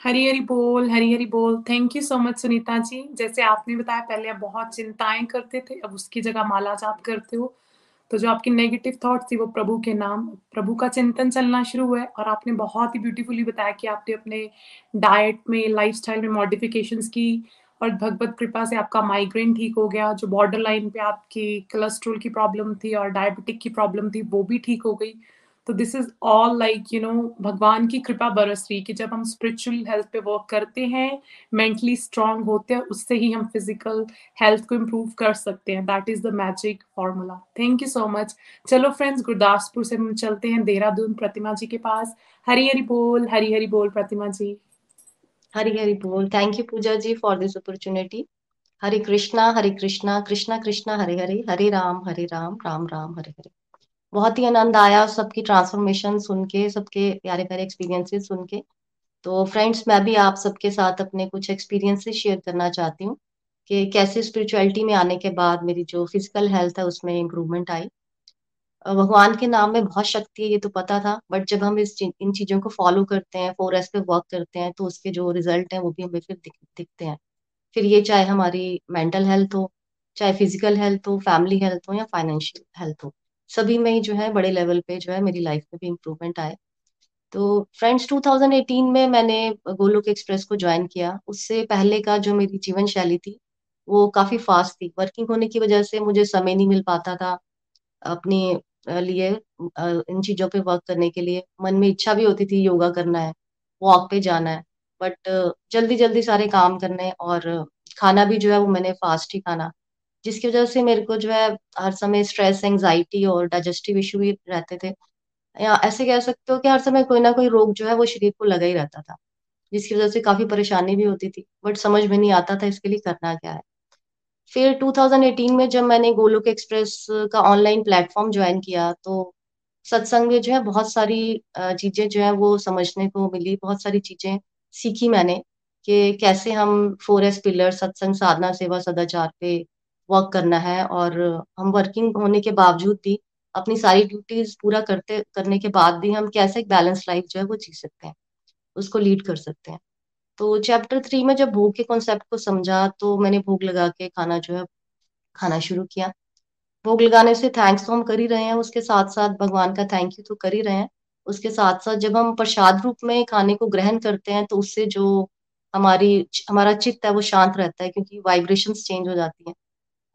हरी हरी बोल, हरी हरी बोल। Thank you so much Sunita ji. जैसे आपने बताया, पहले आप बहुत चिंताएँ करते थे, अब उसकी जगह माला जाप करते हो। तो जो आपकी नेगेटिव थॉट थी वो प्रभु के नाम, प्रभु का चिंतन चलना शुरू हुआ है और आपने बहुत ही ब्यूटीफुली बताया कि आपने अपने डाइट में लाइफस्टाइल में मॉडिफिकेशंस की और भगवत कृपा से आपका माइग्रेन ठीक हो गया, जो बॉर्डर लाइन पे आपकी कोलेस्ट्रोल की प्रॉब्लम थी और डायबिटिक की प्रॉब्लम थी, वो भी ठीक हो गई। तो this is all like you know भगवान की कृपा बरस रही कि जब हम स्पिरिचुअल हेल्थ पे वर्क करते हैं मेंटली स्ट्रांग होते हैं, उससे ही हम फ़िज़िकल हेल्थ को इम्प्रूव कर सकते हैं। That is the magic formula thank you so much चलो फ्रेंड्स गुरदासपुर से हम चलते हैं देहरादून प्रतिमा जी के पास। हरी हरी बोल, हरी हरी बोल प्रतिमा जी। हरी हरी बोल। Thank you Pooja ji for this opportunity Hare Krishna Hare Krishna Krishna Krishna, Hare Hare. Hare Ram Hare Ram Ram Ram, Hare Hare. बहुत ही आनंद आया सबकी ट्रांसफॉर्मेशन सुन के सबके प्यारे प्यारे एक्सपीरियंसेस सुन के। तो फ्रेंड्स मैं भी आप सबके साथ अपने कुछ एक्सपीरियंसेस शेयर करना चाहती हूँ कि कैसे स्पिरिचुअलिटी में आने के बाद मेरी जो फ़िज़िकल हेल्थ है उसमें इम्प्रूवमेंट आई। भगवान के नाम में बहुत शक्ति है ये तो पता था बट जब हम इस इन चीज़ों को फॉलो करते हैं फोर एस पे वर्क करते हैं तो उसके जो रिज़ल्ट हैं वो भी हमें फिर दिख, दिखते हैं। फिर ये चाहे हमारी मेंटल हेल्थ हो चाहे फ़िज़िकल हेल्थ हो फैमिली हेल्थ हो या फाइनेंशियल हेल्थ हो। सभी में ही जो है बड़े लेवल पे जो है मेरी लाइफ में भी इम्प्रूवमेंट आए। तो फ्रेंड्स 2018 में मैंने गोलोक एक्सप्रेस को ज्वाइन किया। उससे पहले का जो मेरी जीवन शैली थी, वो काफ़ी फास्ट थी। वर्किंग होने की वजह से मुझे समय नहीं मिल पाता था अपने लिए इन चीज़ों पे वर्क करने के लिए। मन में इच्छा भी होती थी योगा करना है वॉक पे जाना है। बट जल्दी जल्दी सारे काम करने और खाना भी जो है वो मैंने फास्ट ही खाना। जिसकी वजह से मेरे को जो है हर समय स्ट्रेस एंजाइटी और डाइजेस्टिव इशू भी रहते थे। या ऐसे कह सकते हो कि हर समय कोई ना कोई रोग जो है वो शरीर को लगा ही रहता था, जिसकी वजह से काफ़ी परेशानी भी होती थी। बट समझ में नहीं आता था इसके लिए करना क्या है। फिर 2018 में जब मैंने गोलोक एक्सप्रेस का ऑनलाइन प्लेटफॉर्म ज्वाइन किया तो सत्संग में जो है बहुत सारी चीज़ें जो है वो समझने को मिली। बहुत सारी चीज़ें सीखी मैंने कि कैसे हम फोर एस पिलर सत्संग, साधना, सेवा, सदाचार पे वर्क करना है और हम वर्किंग होने के बावजूद भी अपनी सारी ड्यूटीज़ पूरा करते, करने के बाद भी हम कैसे एक बैलेंस लाइफ जो है वो जी सकते हैं, उसको लीड कर सकते हैं। तो चैप्टर थ्री में जब भोग के कॉन्सेप्ट को समझा तो मैंने भोग लगा के खाना जो है, खाना शुरू किया। भोग लगाने से थैंक्स तो हम कर ही रहे हैं, उसके साथ साथ भगवान का थैंक यू तो कर ही रहे हैं। उसके साथ साथ जब हम प्रसाद रूप में खाने को ग्रहण करते हैं तो उससे जो हमारी, हमारा चित्त है वो शांत रहता है क्योंकि वाइब्रेशन चेंज हो जाती हैं।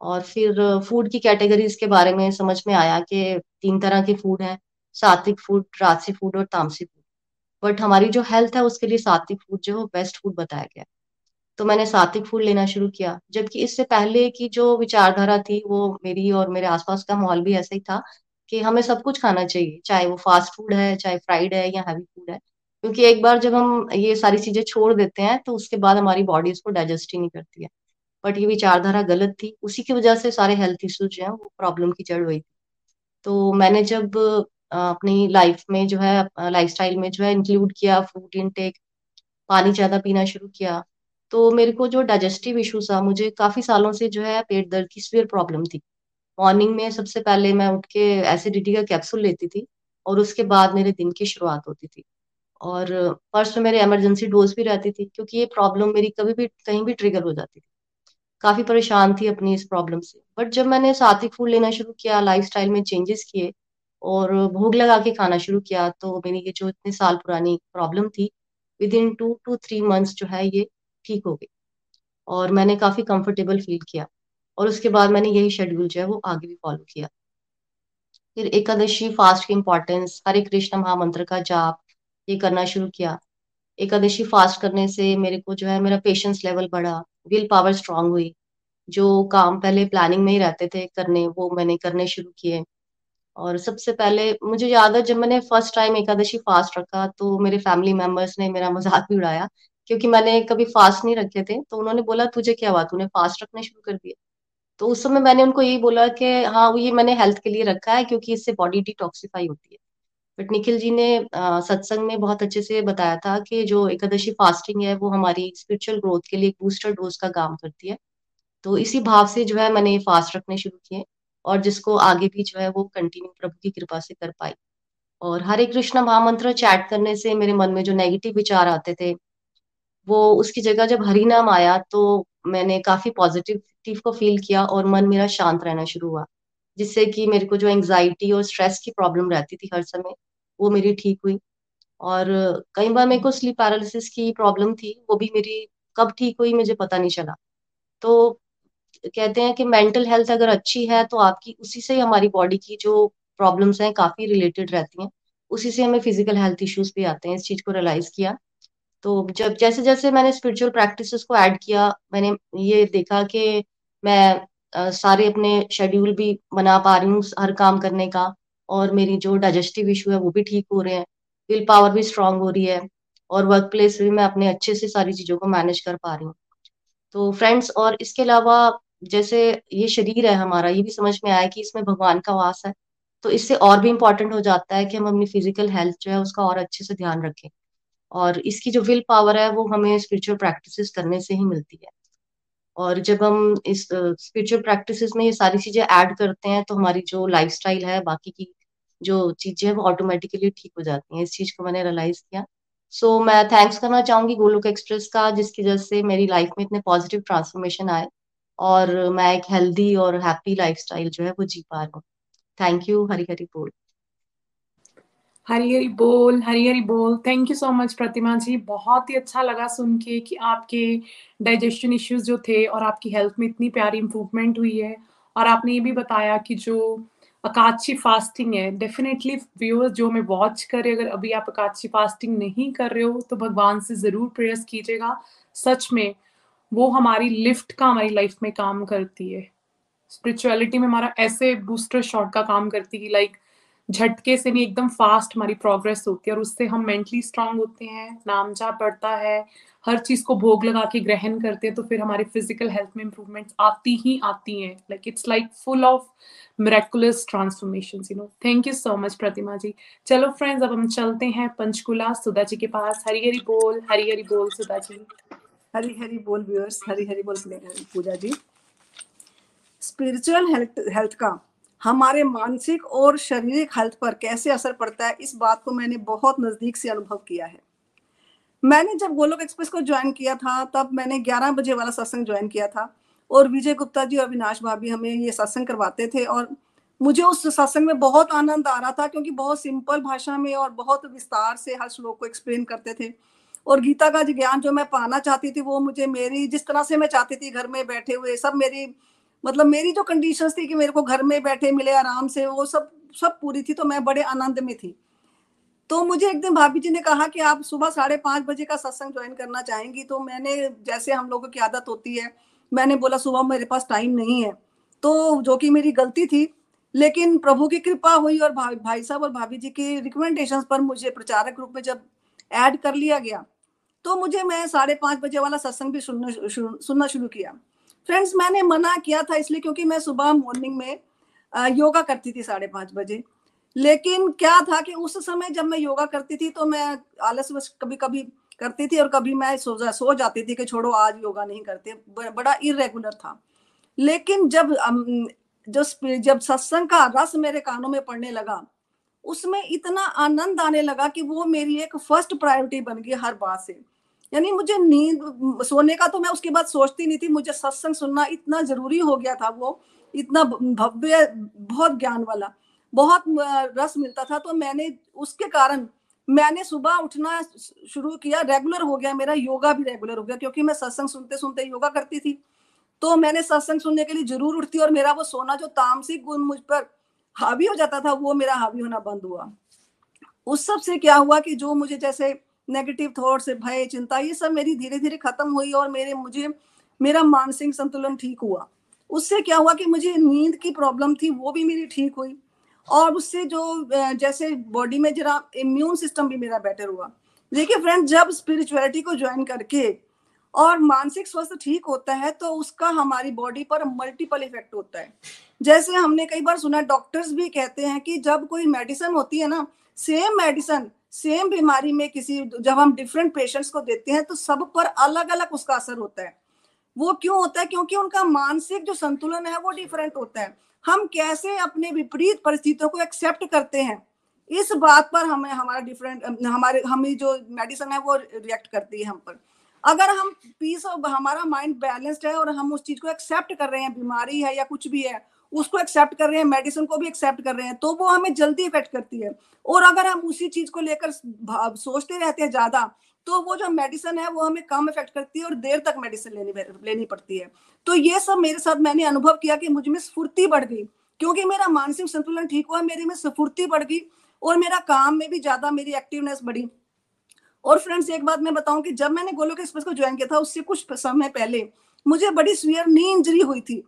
और फिर फ़ूड की कैटेगरीज के बारे में समझ में आया कि तीन तरह के फ़ूड हैं, सात्विक फ़ूड राजसी फ़ूड और तामसी फ़ूड बट हमारी जो हेल्थ है, उसके लिए सात्विक फ़ूड जो है बेस्ट फ़ूड बताया गया तो मैंने सात्विक फ़ूड लेना शुरू किया, जबकि इससे पहले की जो विचारधारा थी, वो मेरी और मेरे आसपास का माहौल भी ऐसा ही था कि हमें सब कुछ खाना चाहिए, चाहे वो फास्ट फ़ूड है, चाहे फ्राइड है या हैवी फ़ूड है। क्योंकि एक बार जब हम ये सारी चीज़ें छोड़ देते हैं तो उसके बाद हमारी बॉडी इसको डाइजेस्ट ही नहीं करती है। बट ये विचारधारा गलत थी। उसी की वजह से सारे हेल्थ इश्यूज़ जो है वो प्रॉब्लम की जड़ हुई थी। तो मैंने जब अपनी लाइफ में जो है लाइफस्टाइल में जो है इंक्लूड किया फ़ूड इनटेक पानी ज़्यादा पीना शुरू किया तो मेरे को जो डाइजेस्टिव इश्यूज़ था मुझे काफ़ी सालों से जो है पेट दर्द की सीवियर प्रॉब्लम थी। मॉर्निंग में सबसे पहले मैं उठ के एसिडिटी का कैप्सूल लेती थी और उसके बाद मेरे दिन की शुरुआत होती थी। और फ़र्स्ट में मेरे इमरजेंसी डोज भी रहती थी, क्योंकि ये प्रॉब्लम मेरी कभी भी, कहीं भी ट्रिगर हो जाती थी। काफ़ी परेशान थी अपनी इस प्रॉब्लम से। बट जब मैंने सात्विक फ़ूड लेना शुरू किया लाइफ में चेंजेस किए और भोग लगा के खाना शुरू किया तो मेरी ये जो इतने साल पुरानी प्रॉब्लम थी within two to three months जो है ये ठीक हो गई। और मैंने काफ़ी कंफर्टेबल फील किया और उसके बाद मैंने यही शेड्यूल जो है वो आगे भी फॉलो किया। फिर एकादशी फास्ट की इम्पोर्टेंस हरे कृष्ण महामंत्र का जाप, ये करना शुरू किया। एकादशी फास्ट करने से मेरे को जो है मेरा पेशेंस लेवल बढ़ा विल पावर स्ट्रांग हुई। जो काम पहले प्लानिंग में ही रहते थे करने, वो मैंने करने शुरू किए। और सबसे पहले मुझे याद है जब मैंने फ़र्स्ट टाइम एकादशी फास्ट रखा तो मेरे फैमिली मेंबर्स ने मेरा मज़ाक भी उड़ाया, क्योंकि मैंने कभी फास्ट नहीं रखे थे तो उन्होंने बोला, तुझे क्या हुआ? तूने फास्ट रखने शुरू कर दिया। तो उस समय मैंने उनको यही बोला कि हाँ ये मैंने हेल्थ के लिए रखा है, क्योंकि इससे बॉडी डिटॉक्सिफाई होती है। बट निखिल जी ने सत्संग में बहुत अच्छे से बताया था कि जो एकादशी फास्टिंग है, वो हमारी स्पिरिचुअल ग्रोथ के लिए एक बूस्टर डोज का काम करती है। तो इसी भाव से जो है मैंने फास्ट रखने शुरू किए और जिसको आगे भी जो है वो कंटिन्यू प्रभु की कृपा से कर पाई। और हरे कृष्णा महामंत्र चैट करने से मेरे मन में जो नेगेटिव विचार आते थे, वो उसकी जगह जब हरि नाम आया तो मैंने काफ़ी पॉजिटिव को फील किया और मन मेरा शांत रहना शुरू हुआ। जिससे कि मेरे को जो एंग्जाइटी और स्ट्रेस की प्रॉब्लम रहती थी हर समय, वो मेरी ठीक हुई। और कई बार मेरे को स्लीप पैरालिसिस की प्रॉब्लम थी, वो भी मेरी कब ठीक हुई मुझे पता नहीं चला। तो कहते हैं कि मेंटल हेल्थ अगर अच्छी है तो आपकी उसी से ही हमारी बॉडी की जो प्रॉब्लम्स हैं काफ़ी रिलेटेड रहती हैं। उसी से हमें फ़िज़िकल हेल्थ इश्यूज़ भी आते हैं, इस चीज़ को रियलाइज़ किया। तो जब जैसे जैसे मैंने स्पिरिचुअल प्रैक्टिसेस को ऐड किया, मैंने ये देखा कि मैं सारे अपने शेड्यूल भी बना पा रही हूँ हर काम करने का और मेरी जो डाइजेस्टिव इशू है वो भी ठीक हो रहे हैं। विल पावर भी स्ट्रांग हो रही है और वर्क प्लेस भी मैं अपने अच्छे से सारी चीज़ों को मैनेज कर पा रही हूँ। तो फ्रेंड्स और इसके अलावा जैसे ये शरीर है हमारा, ये भी समझ में आया कि इसमें भगवान का वास है तो इससे और भी इम्पोर्टेंट हो जाता है कि हम अपनी फ़िज़िकल हेल्थ जो है उसका और अच्छे से ध्यान रखें। और इसकी जो विल पावर है वो हमें स्पिरिचुअल प्रैक्टिसेस करने से ही मिलती है। और जब हम इस स्पिरिचुअल uh, प्रैक्टिसेस में ये सारी चीज़ें ऐड करते हैं तो हमारी जो लाइफस्टाइल है बाकी की जो चीज़ें हैं वो ऑटोमेटिकली ठीक हो जाती हैं। इस चीज़ को मैंने रियलाइज़ किया। सो so, मैं थैंक्स करना चाहूँगी गोलोक एक्सप्रेस का जिसकी वजह से मेरी लाइफ में इतने पॉजिटिव ट्रांसफॉर्मेशन आए और मैं एक हेल्दी और हैप्पी लाइफस्टाइल जो है वो जी पा रहा हूँ। थैंक यू हरी हरी बोल। हरी हरी बोल हरी हरी बोल। Thank you so much Pratima ji. बहुत ही अच्छा लगा सुन के कि आपके डाइजेशन इश्यूज़ जो थे और आपकी हेल्थ में इतनी प्यारी इम्प्रूवमेंट हुई है। और आपने ये भी बताया कि जो अकाची फास्टिंग है डेफिनेटली व्यूअर्स जो हमें वॉच करे अगर अभी आप अकाची फास्टिंग नहीं कर रहे हो तो भगवान से ज़रूर प्रेयर्स कीजिएगा। सच में, वो हमारी लिफ्ट का हमारी लाइफ में काम करती है। स्पिरिचुअलिटी में हमारा ऐसे बूस्टर शॉट का काम करती है लाइक झटके से नहीं एकदम फास्ट हमारी प्रोग्रेस होती है और उससे हम मेंटली स्ट्रांग होते हैं, नाम जाप बढ़ता है, हर चीज़ को भोग लगा के ग्रहण करते हैं तो फिर हमारे फ़िज़िकल हेल्थ में इंप्रूवमेंट आती ही आती हैं। Like it's like full of miraculous transformation you know thank you so much Pratima ji चलो फ्रेंड्स अब हम चलते हैं पंचकुला सुधा जी के पास। हरी हरी बोल हरी हरी बोल सुधा जी। हरी हरी बोल व्यूअर्स हरी हरी बोल Puja ji. Spiritual health health का हमारे मानसिक और शारीरिक हेल्थ पर कैसे असर पड़ता है, इस बात को मैंने बहुत नज़दीक से अनुभव किया है। मैंने जब गोलोक एक्सप्रेस को ज्वाइन किया था, तब मैंने 11 बजे वाला सत्संग ज्वाइन किया था और विजय गुप्ता जी और अविनाश भाभी हमें ये सत्संग करवाते थे और मुझे उस सत्संग में बहुत आनंद आ रहा था क्योंकि बहुत सिंपल भाषा में और बहुत विस्तार से हर श्लोक को एक्सप्लेन करते थे और गीता का ज्ञान जो मैं पाना चाहती थी, वो मुझे मेरी जिस तरह से मैं चाहती थी घर में बैठे हुए सब मेरी मतलब मेरी जो कंडीशन थी कि मेरे को घर में बैठे मिले, आराम से, वो सब सब पूरी थी तो मैं बड़े आनंद में थी। तो मुझे एक दिन भाभी जी ने कहा कि आप सुबह साढ़े पाँच बजे का सत्संग ज्वाइन करना चाहेंगी तो मैंने, जैसे हम लोगों की आदत होती है, मैंने बोला, सुबह मेरे पास टाइम नहीं है। तो जो कि मेरी गलती थी, लेकिन प्रभु की कृपा हुई और भाई भाई साहब और भाभी जी की रिकमेंडेशन पर मुझे प्रचारक रूप में जब ऐड कर लिया गया तो मुझे मैं साढ़े पाँच बजे वाला सत्संग भी सुनना सुनना शुरू किया। फ्रेंड्स मैंने मना किया था इसलिए क्योंकि मैं सुबह मॉर्निंग में योगा करती थी साढ़े पाँच बजे। लेकिन क्या था कि उस समय जब मैं योगा करती थी तो मैं आलस कभी कभी करती थी और कभी मैं सो जा सो जाती थी कि छोड़ो, आज योगा नहीं करते। बड़ा इरेगुलर था। लेकिन जब जो जब सत्संग का रस मेरे कानों में पड़ने लगा, उसमें इतना आनंद आने लगा कि वो मेरी एक फ़र्स्ट प्रायोरिटी बन गई हर बात से। यानी मुझे नींद, सोने का तो मैं उसके बाद सोचती नहीं थी, मुझे सत्संग सुनना इतना ज़रूरी हो गया था वो, इतना भव्य, बहुत ज्ञान वाला, बहुत रस मिलता था तो मैंने उसके कारण मैंने सुबह उठना शुरू किया, रेगुलर हो गया मेरा, योगा भी रेगुलर हो गया, क्योंकि मैं सत्संग सुनते सुनते योगा करती थी तो मैंने सत्संग सुनने के लिए ज़रूर उठती और मेरा वो सोना जो तामसिक गुण मुझ पर हावी हो जाता था, वो मेरा हावी होना बंद हुआ। उस सबसे क्या हुआ कि जो मुझे जैसे नेगेटिव थॉट्स भय, चिंता, ये सब मेरी धीरे धीरे खत्म हुई और मेरे, मुझे, मेरा मानसिक संतुलन ठीक हुआ। उससे क्या हुआ कि मुझे नींद की प्रॉब्लम थी, वो भी मेरी ठीक हुई। और उससे जो जैसे बॉडी में जरा इम्यून सिस्टम भी मेरा बेटर हुआ। देखिए फ्रेंड जब स्पिरिचुअलिटी को ज्वाइन करके और मानसिक स्वास्थ्य ठीक होता है तो उसका हमारी बॉडी पर मल्टीपल इफ़ेक्ट होता है। जैसे हमने कई बार सुना डॉक्टर्स भी कहते हैं कि जब कोई मेडिसिन होती है ना सेम मेडिसिन सेम बीमारी में किसी, जब हम डिफरेंट पेशेंट्स को देते हैं तो सब पर अलग अलग उसका असर होता है। वो क्यों होता है? क्योंकि उनका मानसिक जो संतुलन है, वो डिफरेंट होता है। हम कैसे अपने विपरीत परिस्थितियों को एक्सेप्ट करते हैं? इस बात पर हमें, हमारा डिफरेंट हमारे, हमें जो मेडिसिन है, वो रिएक्ट करती है हम पर। अगर हम पीस हमारा माइंड बैलेंस्ड है और हम उस चीज़ को एक्सेप्ट कर रहे हैं, बीमारी है या कुछ भी है उसको एक्सेप्ट कर रहे हैं मेडिसिन को भी एक्सेप्ट कर रहे हैं तो वो हमें जल्दी इफ़ेक्ट करती है। और अगर हम उसी चीज़ को लेकर सोचते रहते हैं ज़्यादा तो वो जो मेडिसिन है वो हमें कम इफ़ेक्ट करती है और देर तक मेडिसिन लेनी लेनी पड़ती है। तो ये सब मेरे साथ मैंने अनुभव किया कि मुझमें स्फूर्ति बढ़ गई, क्योंकि मेरा मानसिक संतुलन ठीक हुआ, मेरे में स्फूर्ति बढ़ गई और मेरा काम में भी ज़्यादा मेरी एक्टिवनेस बढ़ी। और फ्रेंड्स एक बात मैं बताऊँ कि जब मैंने गोलोक एक्सप्रेस को ज्वाइन किया था, उससे कुछ समय पहले मुझे बड़ी स्वियर नी इंजरी हुई थी।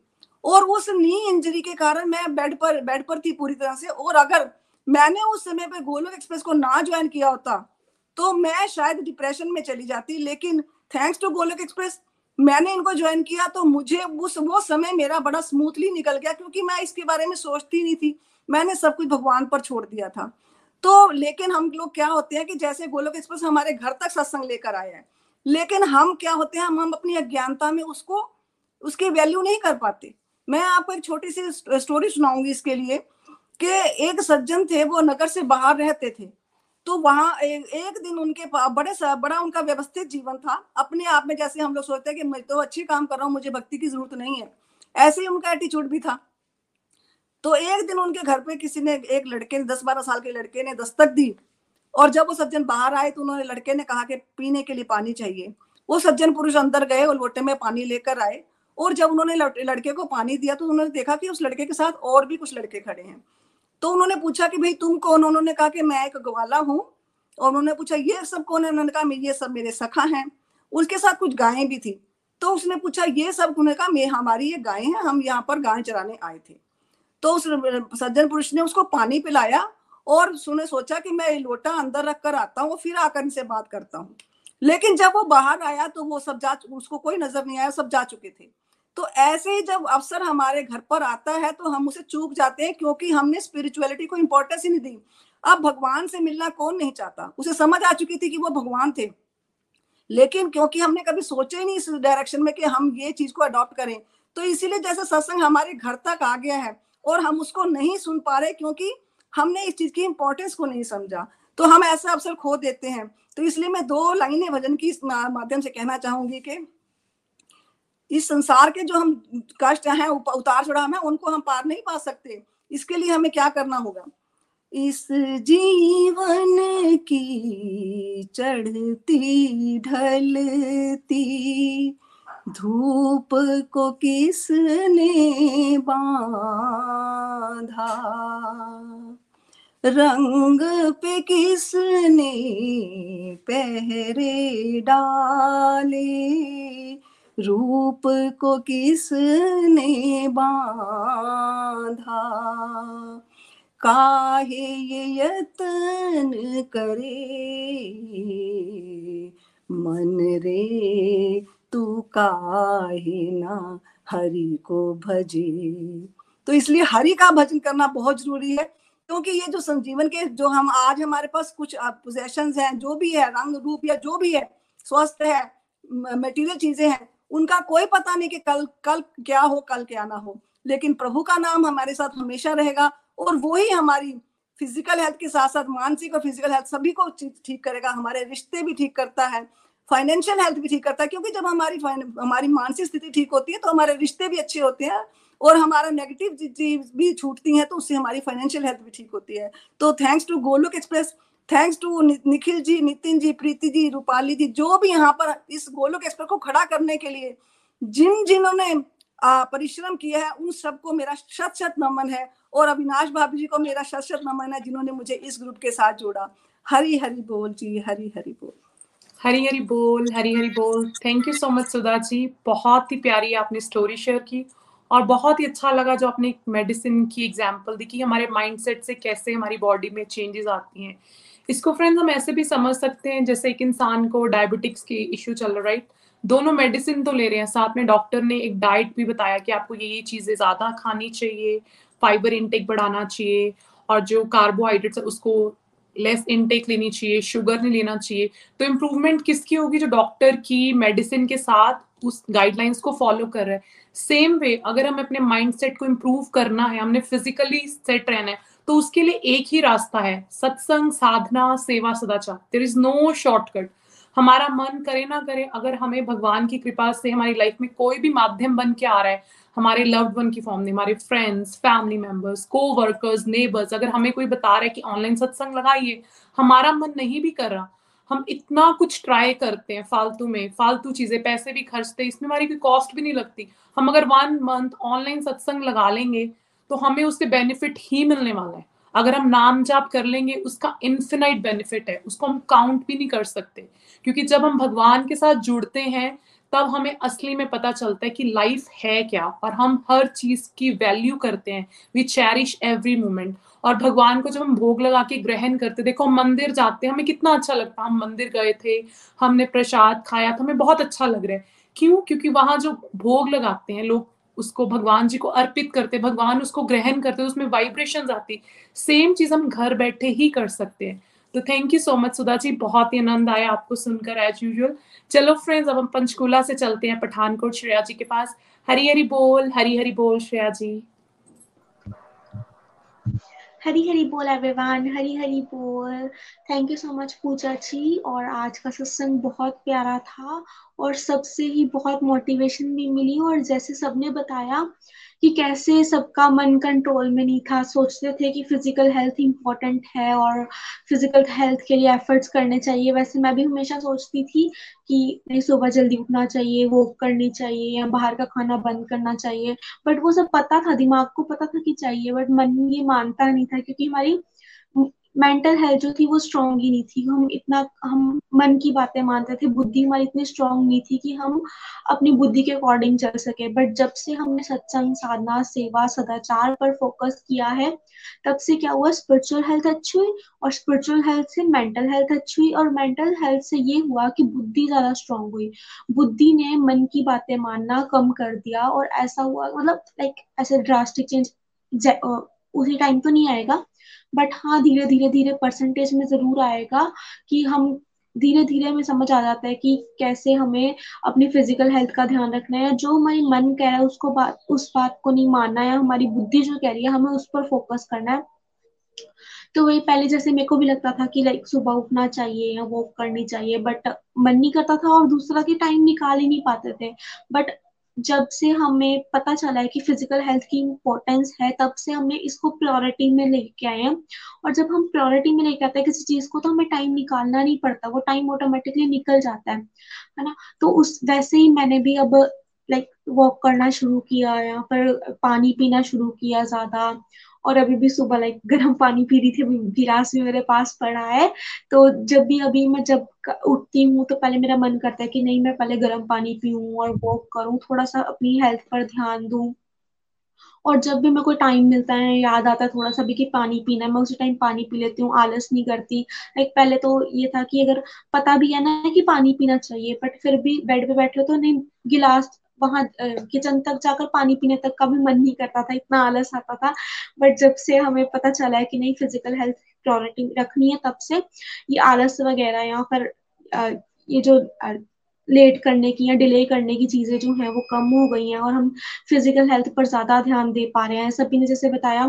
और उस नी इंजरी के कारण मैं बेड पर बेड पर थी पूरी तरह से। और अगर मैंने उस समय पे गोलोक एक्सप्रेस को ना ज्वाइन किया होता तो मैं शायद डिप्रेशन में चली जाती। लेकिन थैंक्स टू गोलोक एक्सप्रेस मैंने इनको ज्वाइन किया तो मुझे उस, वो समय मेरा बड़ा स्मूथली निकल गया, क्योंकि मैं इसके बारे में सोचती नहीं थी। मैंने सब कुछ भगवान पर छोड़ दिया था। तो लेकिन हम लोग क्या होते हैं कि जैसे गोलोक एक्सप्रेस हमारे घर तक सत्संग लेकर आए हैं, लेकिन हम क्या होते हैं, हम हम अपनी अज्ञानता में उसको, उसकी वैल्यू नहीं कर पाते। मैं आपको एक छोटी सी स्टोरी सुनाऊँगी इसके लिए कि एक सज्जन थे वो नगर से बाहर रहते थे। तो वहाँ एक, एक दिन उनके बड़े बड़ा उनका व्यवस्थित जीवन था। अपने आप में जैसे हम लोग सोचते हैं कि मैं तो अच्छी काम कर रहा हूँ मुझे भक्ति की ज़रूरत नहीं है। ऐसे ही उनका एटीट्यूड भी था। तो एक दिन उनके घर पे किसी ने एक लड़के ने दस बारह साल के लड़के ने दस्तक दी और जब वो सज्जन बाहर आए तो उन्होंने लड़के ने कहा कि पीने के लिए पानी चाहिए। वो सज्जन पुरुष अंदर गए और लोटे में पानी लेकर आए। और जब उन्होंने लड़के को पानी दिया तो उन्होंने देखा कि उस लड़के के साथ और भी कुछ लड़के खड़े हैं। तो उन्होंने पूछा कि, भाई, तुम कौन? उन्होंने कहा कि, मैं एक ग्वाला हूँ। और उन्होंने पूछा, ये सब कौन है? उन्होंने कहा ये सब मेरे सखा हैं। उसके साथ कुछ गायें भी थी। तो उसने पूछा, ये सब उन्होंने कहा, मैं, हमारी ये गायें हैं, हम यहाँ पर गाय चराने आए थे। तो उस सज्जन पुरुष ने उसको पानी पिलाया और उसने सोचा कि, मैं लोटा अंदर रख कर आता हूँ फिर आकर इनसे बात करता हूँ। लेकिन जब वो बाहर आया तो वो सब जा, उसको कोई नज़र नहीं आया, सब जा चुके थे। तो ऐसे ही जब अवसर हमारे घर पर आता है तो हम उसे चूक जाते हैं क्योंकि हमने स्पिरिचुअलिटी को इम्पोर्टेंस ही नहीं दी। अब भगवान से मिलना कौन नहीं चाहता? उसे समझ आ चुकी थी कि वो भगवान थे। लेकिन क्योंकि हमने कभी सोचे ही नहीं इस डायरेक्शन में कि हम ये चीज़ को अडॉप्ट करें तो इसीलिए जैसे सत्संग हमारे घर तक आ गया है और हम उसको नहीं सुन पा रहे क्योंकि हमने इस चीज़ की इम्पोर्टेंस को नहीं समझा तो हम ऐसा अवसर खो देते हैं। तो इसलिए मैं दो लाइनें भजन की माध्यम से कहना चाहूँगी कि इस संसार के जो हम कष्ट हैं उतार चढ़ाव है, उनको हम पार नहीं पा सकते। इसके लिए हमें क्या करना होगा? इस जीवन की चढ़ती, ढलती, धूप को किसने बांधा? रंग पे किसने पहरे डाले? रूप को किसने बांधा? काहे ये यतन करे? मन रे, तू काहे ना हरि को भजे? तो इसलिए हरि का भजन करना बहुत ज़रूरी है, क्योंकि ये जो संजीवन के, जो हम, आज हमारे पास कुछ पोजेशन हैं, जो भी है, रंग, रूप या जो भी है, स्वस्थ है मटेरियल चीज़ें हैं उनका कोई पता नहीं कि कल कल क्या हो, कल क्या ना हो। लेकिन प्रभु का नाम हमारे साथ हमेशा रहेगा और वो ही हमारी फ़िज़िकल हेल्थ के साथ साथ मानसिक और फ़िज़िकल हेल्थ सभी को ठीक करेगा, हमारे रिश्ते भी ठीक करता है फाइनेंशियल हेल्थ भी ठीक करता है, क्योंकि जब हमारी हमारी मानसिक स्थिति ठीक होती है तो हमारे रिश्ते भी अच्छे होते हैं और हमारा नेगेटिव चीज़ भी छूटती है तो उससे हमारी फाइनेंशियल हेल्थ भी ठीक होती है। तो thanks to Golok Express thanks to Nikhil ji Nitin ji Preeti ji Rupali ji जो भी यहाँ पर इस गोलोक एक्सप्रेस को खड़ा करने के लिए जिन जिन्होंने परिश्रम किया है, उन सबको मेरा शत शत नमन है और अविनाश भाभी जी को मेरा शत शत नमन है जिन्होंने मुझे इस ग्रुप के साथ जोड़ा। हरी हरी बोल जी, हरी हरी बोल। हरी हरी बोल, हरी हरी बोल। Thank you so much Sudha ji. बहुत ही प्यारी आपने स्टोरी शेयर की और बहुत ही अच्छा लगा जो आपने मेडिसिन की एग्ज़ाम्पल दी कि हमारे माइंडसेट से कैसे हमारी बॉडी में चेंजेस आती हैं। इसको फ्रेंड्स हम ऐसे भी समझ सकते हैं, जैसे एक इंसान को डायबिटिक्स की इश्यू चल रहा राइट दोनों मेडिसिन तो ले रहे हैं, साथ में डॉक्टर ने एक डाइट भी बताया कि आपको ये ये चीज़ें ज़्यादा खानी चाहिए फाइबर इनटेक बढ़ाना चाहिए, और जो कार्बोहाइड्रेट्स है उसको लेस इनटेक लेनी चाहिए शुगर नहीं लेना चाहिए। तो इम्प्रूवमेंट किसकी होगी? जो डॉक्टर की मेडिसिन के साथ उस गाइडलाइंस को फॉलो कर रहे हैं। सेम वे अगर हमें अपने माइंड सेट को इम्प्रूव करना है, हमने फिजिकली सेट रहना है तो उसके लिए एक ही रास्ता है, सत्संग, साधना, सेवा, सदाचार। देर इज़ नो शॉर्टकट हमारा मन करे ना करे, अगर हमें भगवान की कृपा से हमारी लाइफ में कोई भी माध्यम बन के आ रहा है, हमारे लव्ड वन की फॉर्म में हमारे फ्रेंड्स फैमिली मेंबर्स को वर्कर्स नेबर्स अगर हमें कोई बता रहा है कि ऑनलाइन सत्संग लगाइए, हमारा मन नहीं भी कर रहा। हम इतना कुछ ट्राई करते हैं फालतू में, फालतू चीज़ें, पैसे भी खर्चते हैं, इसमें हमारी कोई कॉस्ट भी नहीं लगती। हम अगर वन मंथ ऑनलाइन सत्संग लगा लेंगे तो हमें उससे बेनिफिट ही मिलने वाला है। अगर हम नाम जाप कर लेंगे, उसका इन्फिनाइट बेनिफिट है। उसको हम काउंट भी नहीं कर सकते। क्योंकि जब हम भगवान के साथ जुड़ते हैं, तब हमें असली में पता चलता है कि लाइफ है क्या। और हम हर चीज़ की वैल्यू करते हैं। वी चेरिश एवरी मोमेंट और भगवान को जब हम भोग लगा के ग्रहण करते, देखो हम मंदिर जाते हैं, हमें कितना अच्छा लगता है। हम मंदिर गए थे, हमने प्रसाद खाया था, हमें बहुत अच्छा लग रहा है। क्यों? क्योंकि वहाँ जो भोग लगाते हैं, लोग उसको भगवान जी को अर्पित करते, भगवान उसको ग्रहण करते, उसमें वाइब्रेशन आती। सेम चीज़ हम घर बैठे ही कर सकते हैं। तो thank you so much Sudha ji, बहुत ही आनंद आया आपको सुनकर एज यूजल चलो फ्रेंड्स अब हम पंचकूला से चलते हैं पठानकोट श्रेया जी के पास। हरी हरी बोल हरी हरी बोल श्रेया जी। हरी हरी बोल एवरीवन हरी हरी बोल। Thank you so much Puja ji, और आज का सत्संग बहुत प्यारा था। और सबसे ही बहुत मोटिवेशन भी मिली और जैसे सबने बताया कि कैसे सबका मन कंट्रोल में नहीं था, सोचते थे कि फ़िज़िकल हेल्थ इंपॉर्टेंट है और फ़िज़िकल हेल्थ के लिए एफर्ट्स करने चाहिए। वैसे मैं भी हमेशा सोचती थी कि नहीं, सुबह जल्दी उठना चाहिए वो करनी चाहिए या बाहर का खाना बंद करना चाहिए। बट वो सब पता था, दिमाग को पता था कि चाहिए बट मन ये मानता नहीं था क्योंकि हमारी मेंटल हेल्थ जो थी वो स्ट्रांग ही नहीं थी। हम इतना, हम मन की बातें मानते थे, बुद्धि हमारी इतनी स्ट्रांग नहीं थी कि हम अपनी बुद्धि के अकॉर्डिंग चल सके। बट जब से हमने सत्संग, साधना, सेवा, सदाचार पर फोकस किया है, तब से क्या हुआ? स्पिरिचुअल हेल्थ अच्छी हुई और स्पिरिचुअल हेल्थ से मेंटल हेल्थ अच्छी हुई और मेंटल हेल्थ से ये हुआ कि बुद्धि ज़्यादा स्ट्रांग हुई। बुद्धि ने मन की बातें मानना कम कर दिया और ऐसा हुआ मतलब लाइक ऐसे ड्रास्टिक चेंज उसी टाइम तो नहीं आएगा। बट हाँ धीरे धीरे धीरे परसेंटेज में ज़रूर आएगा कि हम धीरे धीरे हमें समझ आ जाता है कि कैसे हमें अपनी फ़िज़िकल हेल्थ का ध्यान रखना है। जो हमारी मन कह रहा है, उसको बात उस बात को नहीं मानना है। हमारी बुद्धि जो कह रही है, हमें उस पर फोकस करना है। तो वही पहले जैसे मेरे को भी लगता था कि लाइक सुबह उठना चाहिए या वॉक करनी चाहिए बट मन नहीं करता था और दूसरा की टाइम निकाल ही नहीं पाते थे। बट जब से हमें पता चला है कि फ़िज़िकल हेल्थ की इम्पोर्टेंस है, तब से हमने इसको प्रायोरिटी में लेके आए हैं। और जब हम प्रायोरिटी में लेके आते हैं, किसी चीज़ को तो हमें टाइम निकालना नहीं पड़ता, वो टाइम ऑटोमेटिकली निकल जाता है है ना? तो उस, वैसे ही मैंने भी अब लाइक वॉक करना शुरू किया, या फिर पानी पीना शुरू किया ज़्यादा और अभी भी सुबह लाइक गर्म पानी पी रही थी गिलास भी मेरे पास पड़ा है। तो जब भी अभी मैं जब उठती हूँ तो पहले मेरा मन करता है कि नहीं, मैं पहले गर्म पानी पीऊँ और वॉक करूँ थोड़ा सा अपनी हेल्थ पर ध्यान दूँ। और जब भी मेरे को टाइम मिलता है, याद आता है थोड़ा सा भी कि पानी पीना है, मैं उसी टाइम पानी पी लेती हूँ, आलस नहीं करती। लाइक पहले तो ये था कि अगर पता भी है ना कि पानी पीना चाहिए बट फिर भी बेड पे बैठे हो तो नहीं, गिलास वहाँ किचन तक जाकर पानी पीने तक का भी मन नहीं करता था, इतना आलस आता था। बट जब से हमें पता चला है कि नहीं फ़िज़िकल हेल्थ प्रायोरिटी रखनी है, तब से ये आलस वगैरह या फिर ये जो लेट करने की या डिले करने की चीज़ें जो है, वो कम हो गई हैं और हम फ़िज़िकल हेल्थ पर ज़्यादा ध्यान दे पा रहे हैं। सभी ने जैसे बताया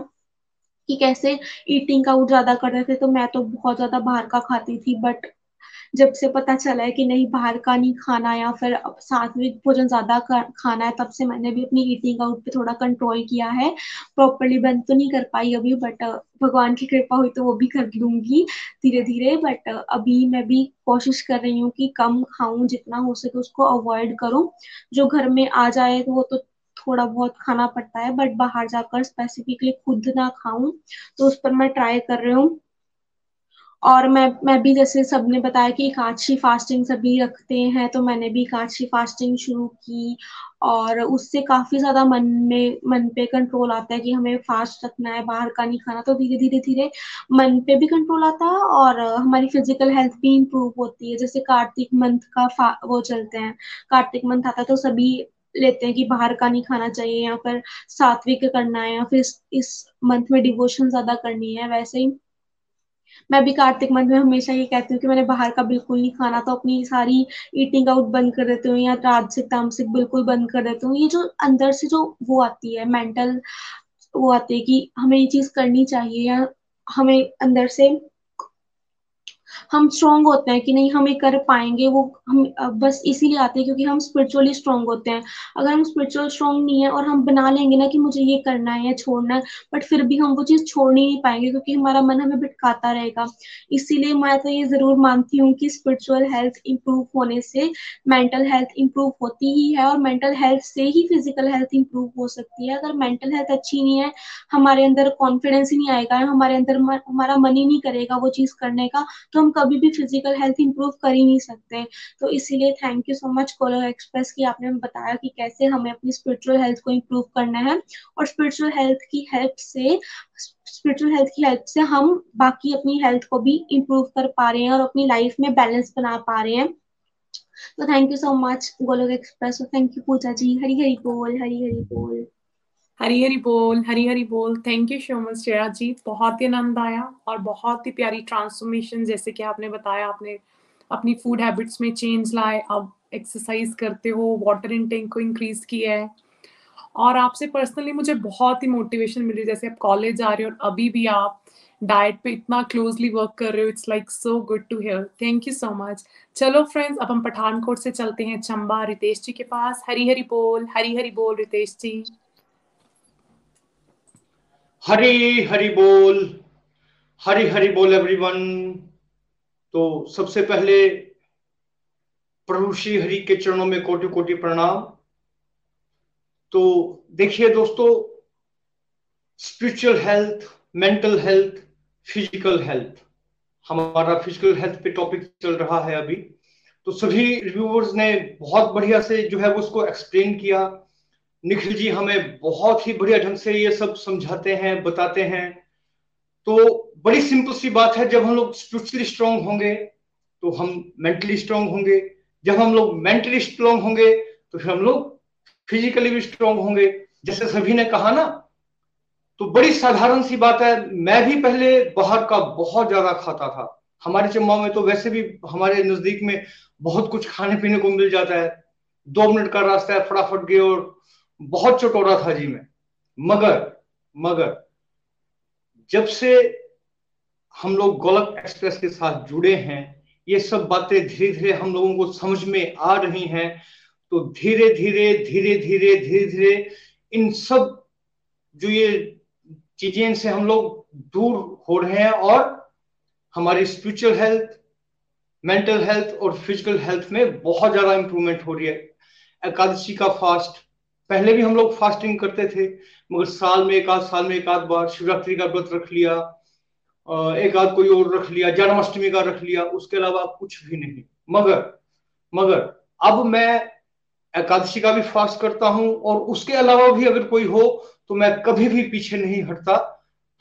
कि कैसे ईटिंग आउट ज़्यादा कर रहे थे तो मैं तो बहुत ज़्यादा बाहर का खाती थी बट जब से पता चला है कि नहीं, बाहर का नहीं खाना या फिर सात्विक भोजन ज़्यादा खाना है, तब से मैंने भी अपनी ईटिंग आउट पे थोड़ा कंट्रोल किया है। प्रॉपरली बंद तो नहीं कर पाई अभी बट भगवान की कृपा हुई तो वो भी कर लूँगी धीरे धीरे बट अभी मैं भी कोशिश कर रही हूँ कि कम खाऊं, जितना हो सके उसको अवॉइड करूँ। जो घर में आ जाए तो वो तो थोड़ा बहुत खाना पड़ता है बट बाहर जाकर स्पेसिफिकली खुद ना खाऊं तो उस पर मैं ट्राई कर रही हूँ। और मैं मैं भी जैसे सबने बताया कि एकादशी फास्टिंग सभी रखते हैं तो मैंने भी एकादशी फास्टिंग शुरू की और उससे काफ़ी ज़्यादा मन में, मन पे कंट्रोल आता है कि हमें फास्ट रखना है, बाहर का नहीं खाना तो धीरे धीरे धीरे मन पे भी कंट्रोल आता है और हमारी फ़िज़िकल हेल्थ भी इम्प्रूव होती है। जैसे कार्तिक मंथ का वो चलते हैं, कार्तिक मंथ आता है तो सभी लेते हैं कि बाहर का नहीं खाना चाहिए, या फिर सात्विक करना है, या फिर इस मंथ में डिवोशन ज़्यादा करनी है, वैसे ही मैं भी कार्तिक मंथ में हमेशा ये कहती हूँ कि मैंने बाहर का बिल्कुल नहीं खाना तो अपनी सारी ईटिंग आउट बंद कर देती हूँ या राजसिक तामसिक बिल्कुल बंद कर देती हूँ। ये जो अंदर से जो वो आती है मेंटल वो आती है कि हमें ये चीज़ करनी चाहिए या हमें अंदर से हम स्ट्रांग होते हैं कि नहीं, हम ये कर पाएँगे, वो हम बस इसीलिए आते हैं क्योंकि हम स्पिरिचुअली स्ट्रांग होते हैं। अगर हम स्पिरिचुअल स्ट्रांग नहीं है और हम बना लेंगे ना कि मुझे ये करना है या छोड़ना है बट फिर भी हम वो चीज़ छोड़ नहीं पाएँगे क्योंकि हमारा मन हमें भटकाता रहेगा। इसीलिए मैं तो ये ज़रूर मानती हूँ कि स्पिरिचुअल हेल्थ इंप्रूव होने से मेंटल हेल्थ इंप्रूव होती ही है और मेंटल हेल्थ से ही फ़िज़िकल हेल्थ इंप्रूव हो सकती है। अगर मेंटल हेल्थ अच्छी नहीं है, हमारे अंदर कॉन्फिडेंस ही नहीं आएगा, हमारे अंदर हमारा मन ही नहीं करेगा वो चीज़ करने का तो हम कभी भी फ़िज़िकल हेल्थ इंप्रूव कर ही नहीं सकते। तो इसीलिए थैंक यू सो मच कोलो एक्सप्रेस की आपने बताया कि कैसे हमें अपनी स्पिरिचुअल हेल्थ को इम्प्रूव करना है और स्पिरिचुअल हेल्थ की हेल्प से स्पिरिचुअल हेल्थ की हेल्प से हम बाकी अपनी हेल्थ को भी इम्प्रूव कर पा रहे हैं और अपनी लाइफ में बैलेंस बना पा रहे हैं। तो thank you so much Golok Express thank you Puja ji. Hari Hari बोल, हरी हरी बोल। हरी हरी बोल हरी हरी बोल। Thank you so much Shreya ji बहुत ही आनंद आया और बहुत ही प्यारी ट्रांसफॉर्मेशन जैसे कि आपने बताया, आपने अपनी फ़ूड हैबिट्स में चेंज लाए, अब एक्सरसाइज करते हो वाटर इनटेक को इंक्रीज किया है। और आपसे पर्सनली मुझे बहुत ही मोटिवेशन मिली, जैसे आप कॉलेज जा रहे हो और अभी भी आप डाइट पे इतना क्लोजली वर्क कर रहे हो it's like so good to hear thank you so much चलो फ्रेंड्स अब हम पठानकोट से चलते हैं। चंबा रितेश जी के पास। हरी हरी बोल हरी हरी बोल रितेश जी। हरी हरी बोल, हरी हरी बोल एवरीवन तो सबसे पहले प्रभु श्री हरि के चरणों में कोटि कोटि प्रणाम। तो देखिए दोस्तों spiritual health mental health physical health हमारा फ़िज़िकल हेल्थ पे टॉपिक चल रहा है अभी। तो सभी रिव्यूवर्स ने बहुत बढ़िया से जो है वो उसको एक्सप्लेन किया। निखिल जी हमें बहुत ही बढ़िया ढंग से ये सब समझाते हैं, बताते हैं। तो बड़ी सिंपल सी बात है, जब हम लोग स्पिरिचुअली स्ट्रांग होंगे तो हम मेंटली स्ट्रांग होंगे। जब हम लोग मेंटली स्ट्रांग होंगे तो फिर हम लोग फिजिकली भी स्ट्रांग होंगे। जैसे सभी ने कहा ना तो बड़ी साधारण सी बात है, मैं भी पहले बाहर का बहुत ज़्यादा खाता था। हमारे चम्बा में तो वैसे भी हमारे नज़दीक में बहुत कुछ खाने पीने को मिल जाता है। दो मिनट का रास्ता है, फटाफट गए और बहुत चटोरा था जी मैं। मगर मगर, जब से हम लोग गोलक एक्सप्रेस के साथ जुड़े हैं, ये सब बातें धीरे धीरे हम लोगों को समझ में आ रही हैं तो धीरे धीरे धीरे धीरे धीरे धीरे इन सब जो ये चीज़ें से हम लोग दूर हो रहे हैं और हमारी स्पिरिचुअल हेल्थ मेंटल हेल्थ और फ़िज़िकल हेल्थ में बहुत ज़्यादा इंप्रूवमेंट हो रही है। एकादशी का फास्ट पहले भी हम लोग फास्टिंग करते थे, मगर साल में एक आध, साल में एक आध बार शिवरात्रि का व्रत रख लिया एक आध कोई और रख लिया, जन्माष्टमी का रख लिया, उसके अलावा कुछ भी नहीं। मगर मगर, अब मैं एकादशी का भी फास्ट करता हूँ, और उसके अलावा भी अगर कोई हो तो मैं कभी भी पीछे नहीं हटता।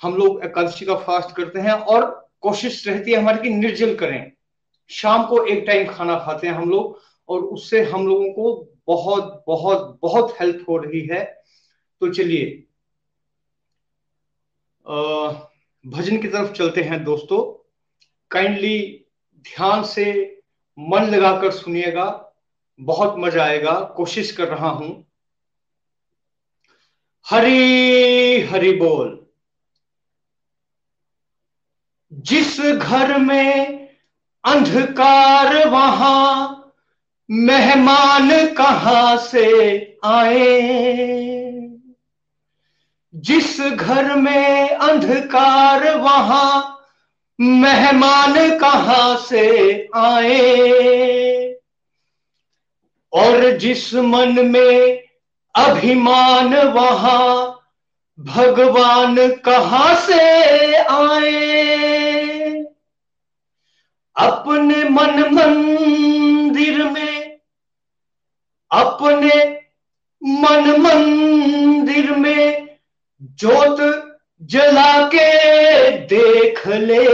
हम लोग एकादशी का फास्ट करते हैं, और कोशिश रहती है हमारी कि निर्जल करें। शाम को एक टाइम खाना खाते हैं हम लोग, और उससे हम लोगों को बहुत बहुत बहुत हेल्प हो रही है। तो चलिए भजन की तरफ़ चलते हैं दोस्तों। काइंडली ध्यान से मन लगाकर सुनिएगा। बहुत मज़ा आएगा। कोशिश कर रहा हूँ। हरी हरी बोल। जिस घर में अंधकार वहाँ मेहमान कहाँ से आए? जिस घर में अंधकार वहाँ, मेहमान कहाँ से आए? और जिस मन में अभिमान वहाँ, भगवान कहाँ से आए? अपने मन मंदिर में, अपने मन मंदिर में जोत जला के देख ले।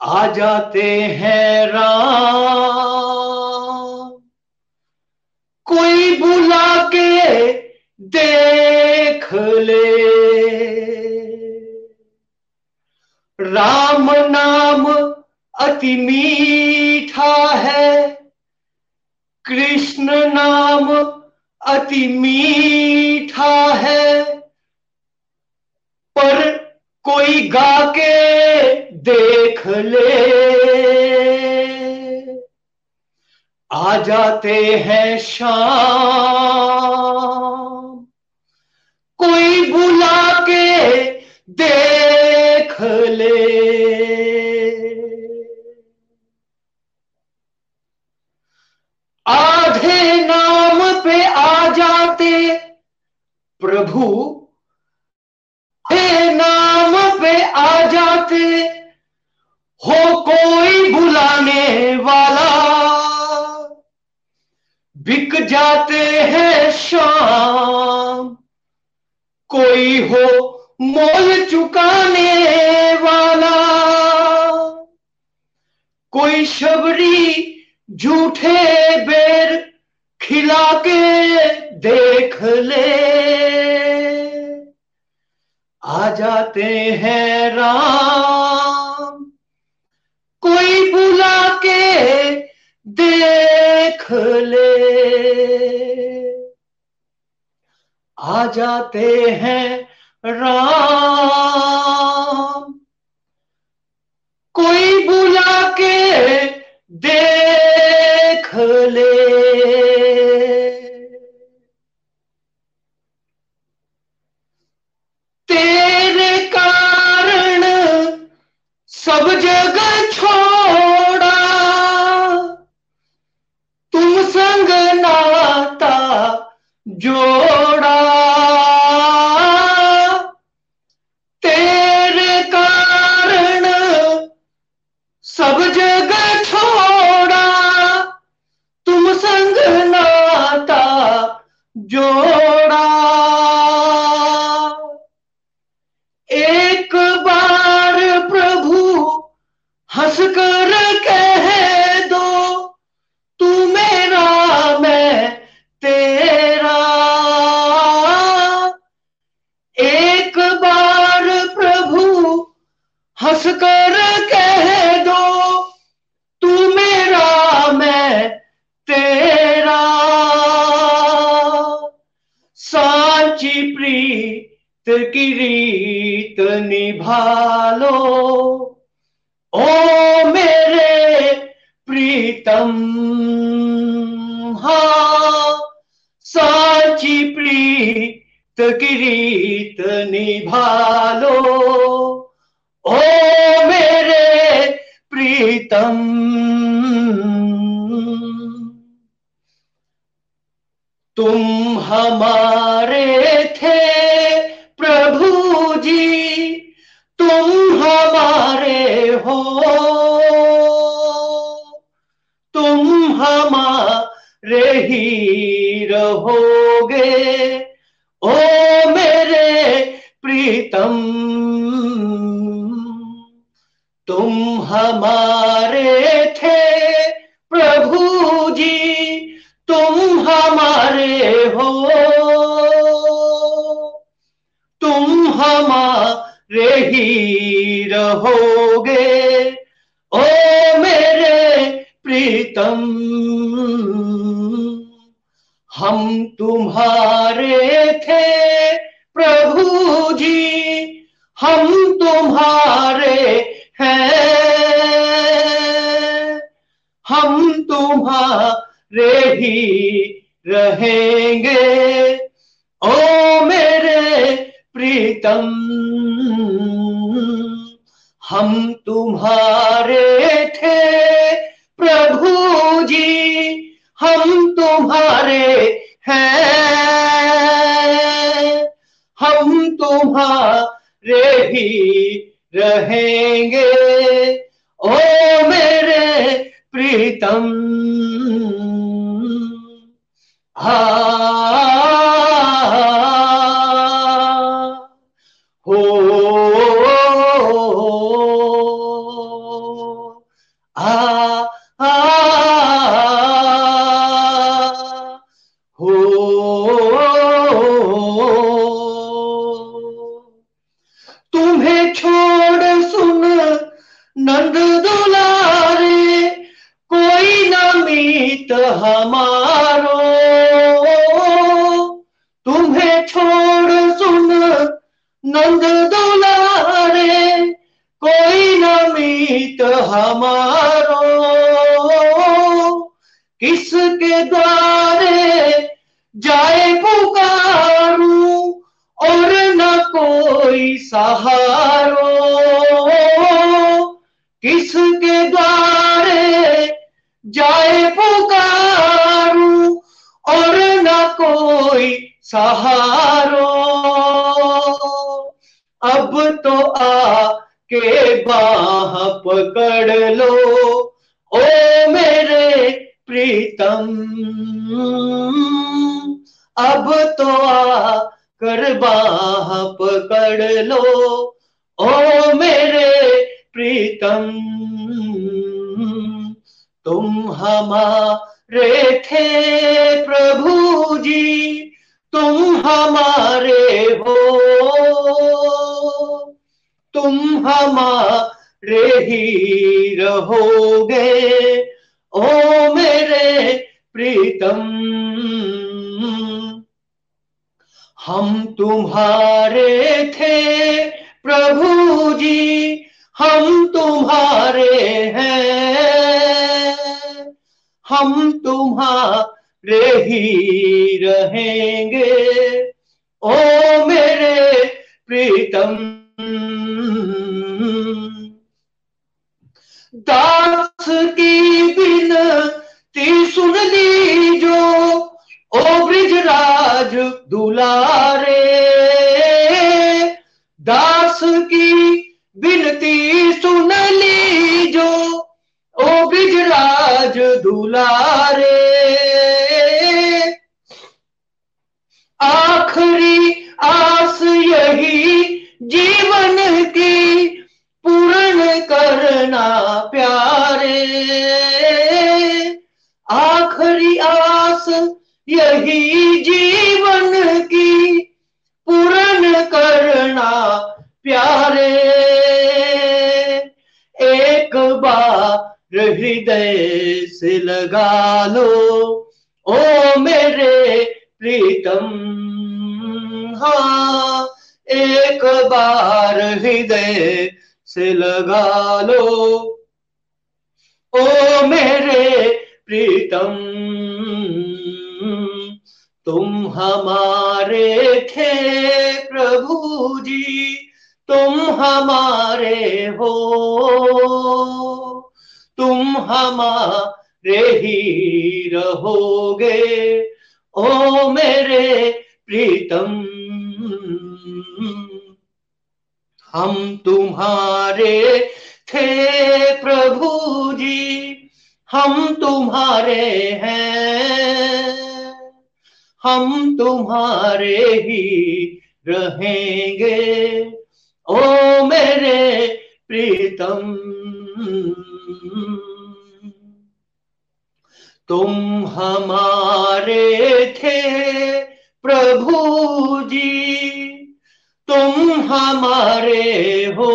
आ जाते हैं राम, कोई बुला के देख ले। राम नाम अति मीठा है। कृष्ण नाम अति मीठा है। पर कोई गा के देख ले। आ जाते हैं शाम। कोई बुला के देख ले आधे नाम पे आ जाते प्रभु नाम पे आ जाते हो कोई बुलाने वाला। बिक जाते हैं शाम, कोई हो मोल चुकाने कोई शबरी झूठे बेर खिला के देख ले। आ जाते हैं राम, कोई बुला के देख ले। आ जाते हैं राम, कोई बुला जोड़ा कर कह दो, तू मेरा, मैं तेरा। सांची प्रीत की रीत निभा लो ओ मेरे प्रीतम। हाँ सांची प्रीत की रीत तुम रे ही रहेंगे। ओ मेरे प्रीतम हा। ओ मेरे प्रीतम, हम तुम्हारे थे प्रभु जी, हम तुम्हारे हैं, हम तुम्हारे ही रहेंगे। ओ मेरे प्रीतम, दास दुलारे आखिरी आस यही जीवन की पूर्ण करना प्यारे। आखिरी आस यही हृदय से लगा लो, ओ मेरे प्रीतम। हाँ एक बार हृदय से लगा लो, ओ मेरे प्रीतम। तुम हमारे थे प्रभु जी, तुम हमारे हो। तुम हमारे ही रहोगे। ओ मेरे प्रीतम, हम तुम्हारे थे प्रभु जी, हम तुम्हारे हैं, हम तुम्हारे ही रहेंगे। ओ मेरे प्रीतम तुम हमारे थे प्रभु जी, तुम हमारे हो।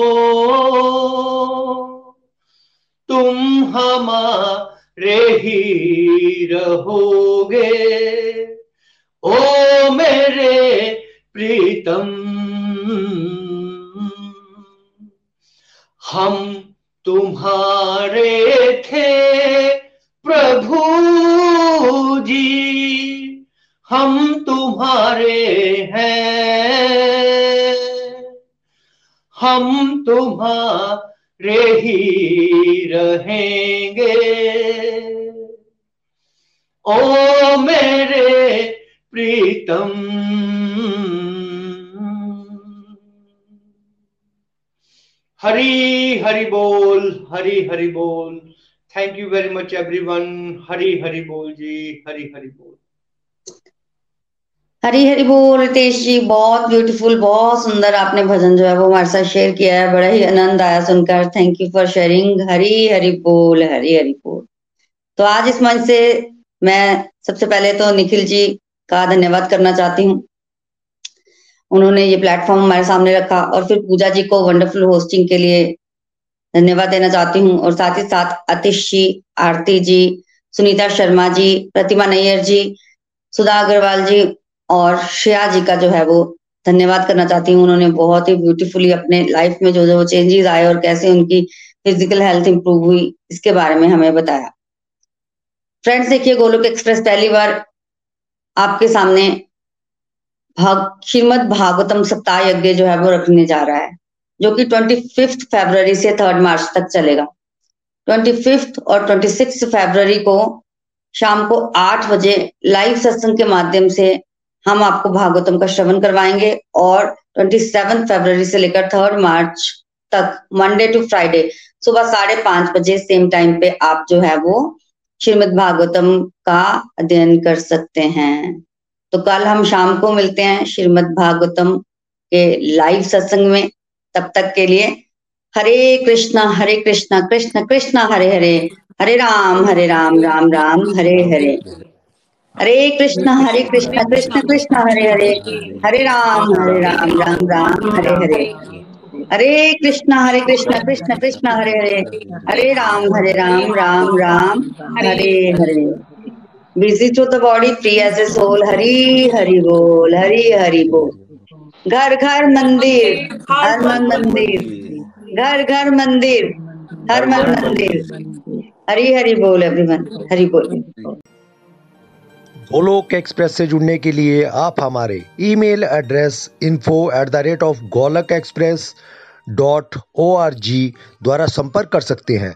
तुम हमारे ही रहोगे। ओ मेरे प्रीतम, हम तुम्हारे थे प्रभु जी। हम तुम्हारे हैं। हम तुम्हारे ही रहेंगे। ओ मेरे प्रीतम हरी हरि बोल, हरी हरि बोल। Thank you very much everyone Hari Hari बोल जी, हरी हरी बोल। हरी हरी बोल, रितेश जी, बहुत ब्यूटीफुल बहुत सुंदर आपने भजन जो है वो हमारे साथ शेयर किया है। बड़ा ही आनंद आया सुनकर। Thank you for sharing Hari Hari बोल, हरी हरी बोल। तो आज इस मंच से मैं सबसे पहले तो निखिल जी का धन्यवाद करना चाहती हूँ। उन्होंने ये प्लेटफॉर्म हमारे सामने रखा और फिर पूजा जी को वंडरफुल होस्टिंग के लिए धन्यवाद देना चाहती हूँ और साथ ही साथ आतिश जी, आरती जी, सुनीता शर्मा जी, प्रतिमा नैयर जी, सुधा अग्रवाल जी और श्रेया जी का जो है वो धन्यवाद करना चाहती हूँ। उन्होंने बहुत ही ब्यूटीफुली अपने लाइफ में जो जो चेंजेस आए और कैसे उनकी फ़िज़िकल हेल्थ इंप्रूव हुई, इसके बारे में हमें बताया। फ्रेंड्स देखिए, गोलोक एक्सप्रेस पहली बार आपके सामने भाग, श्रीमद भागवतम सप्ताह यज्ञ जो है वो रखने जा रहा है, जो कि ट्वेंटी फिफ्थ फेब्रवरी से थर्ड मार्च तक चलेगा। ट्वेंटी फिफ्थ और ट्वेंटी सिक्स फेब्रवरी को शाम को आठ बजे लाइव सत्संग के माध्यम से हम आपको भागवतम का श्रवण करवाएँगे और ट्वेंटी सेवन फेब्रवरी से लेकर थर्ड मार्च तक मंडे टू फ्राइडे सुबह साढ़े पाँच बजे सेम टाइम पे आप जो है वो श्रीमद भागवतम का अध्ययन कर सकते हैं। तो कल हम शाम को मिलते हैं श्रीमद भागवतम के लाइव सत्संग में। तब तक के लिए Hare Krishna Hare Krishna, Krishna, Krishna, Hare Hare Hare Ram Hare Ram Ram Ram, Hare Hare. Hare Krishna Hare Krishna, Krishna Krishna, Hare Hare Hare Ram Hare Ram Ram Ram, Hare Hare. Hare Krishna Hare Krishna, Krishna Krishna, Hare Hare Hare Ram Hare Ram Ram Ram, Hare Hare. Busy to the body free as a soul. Hari, Hari बोल, हरी, हरि बोल। घर घर, मंदिर, हर मन, मंदिर। घर घर, मंदिर, हर मन, मंदिर। हरी, हरि बोल एवरीवन हरि बोल। गोलोक एक्सप्रेस से जुड़ने के लिए आप हमारे email address info at the rate of Golok Express dot O R G द्वारा संपर्क कर सकते हैं।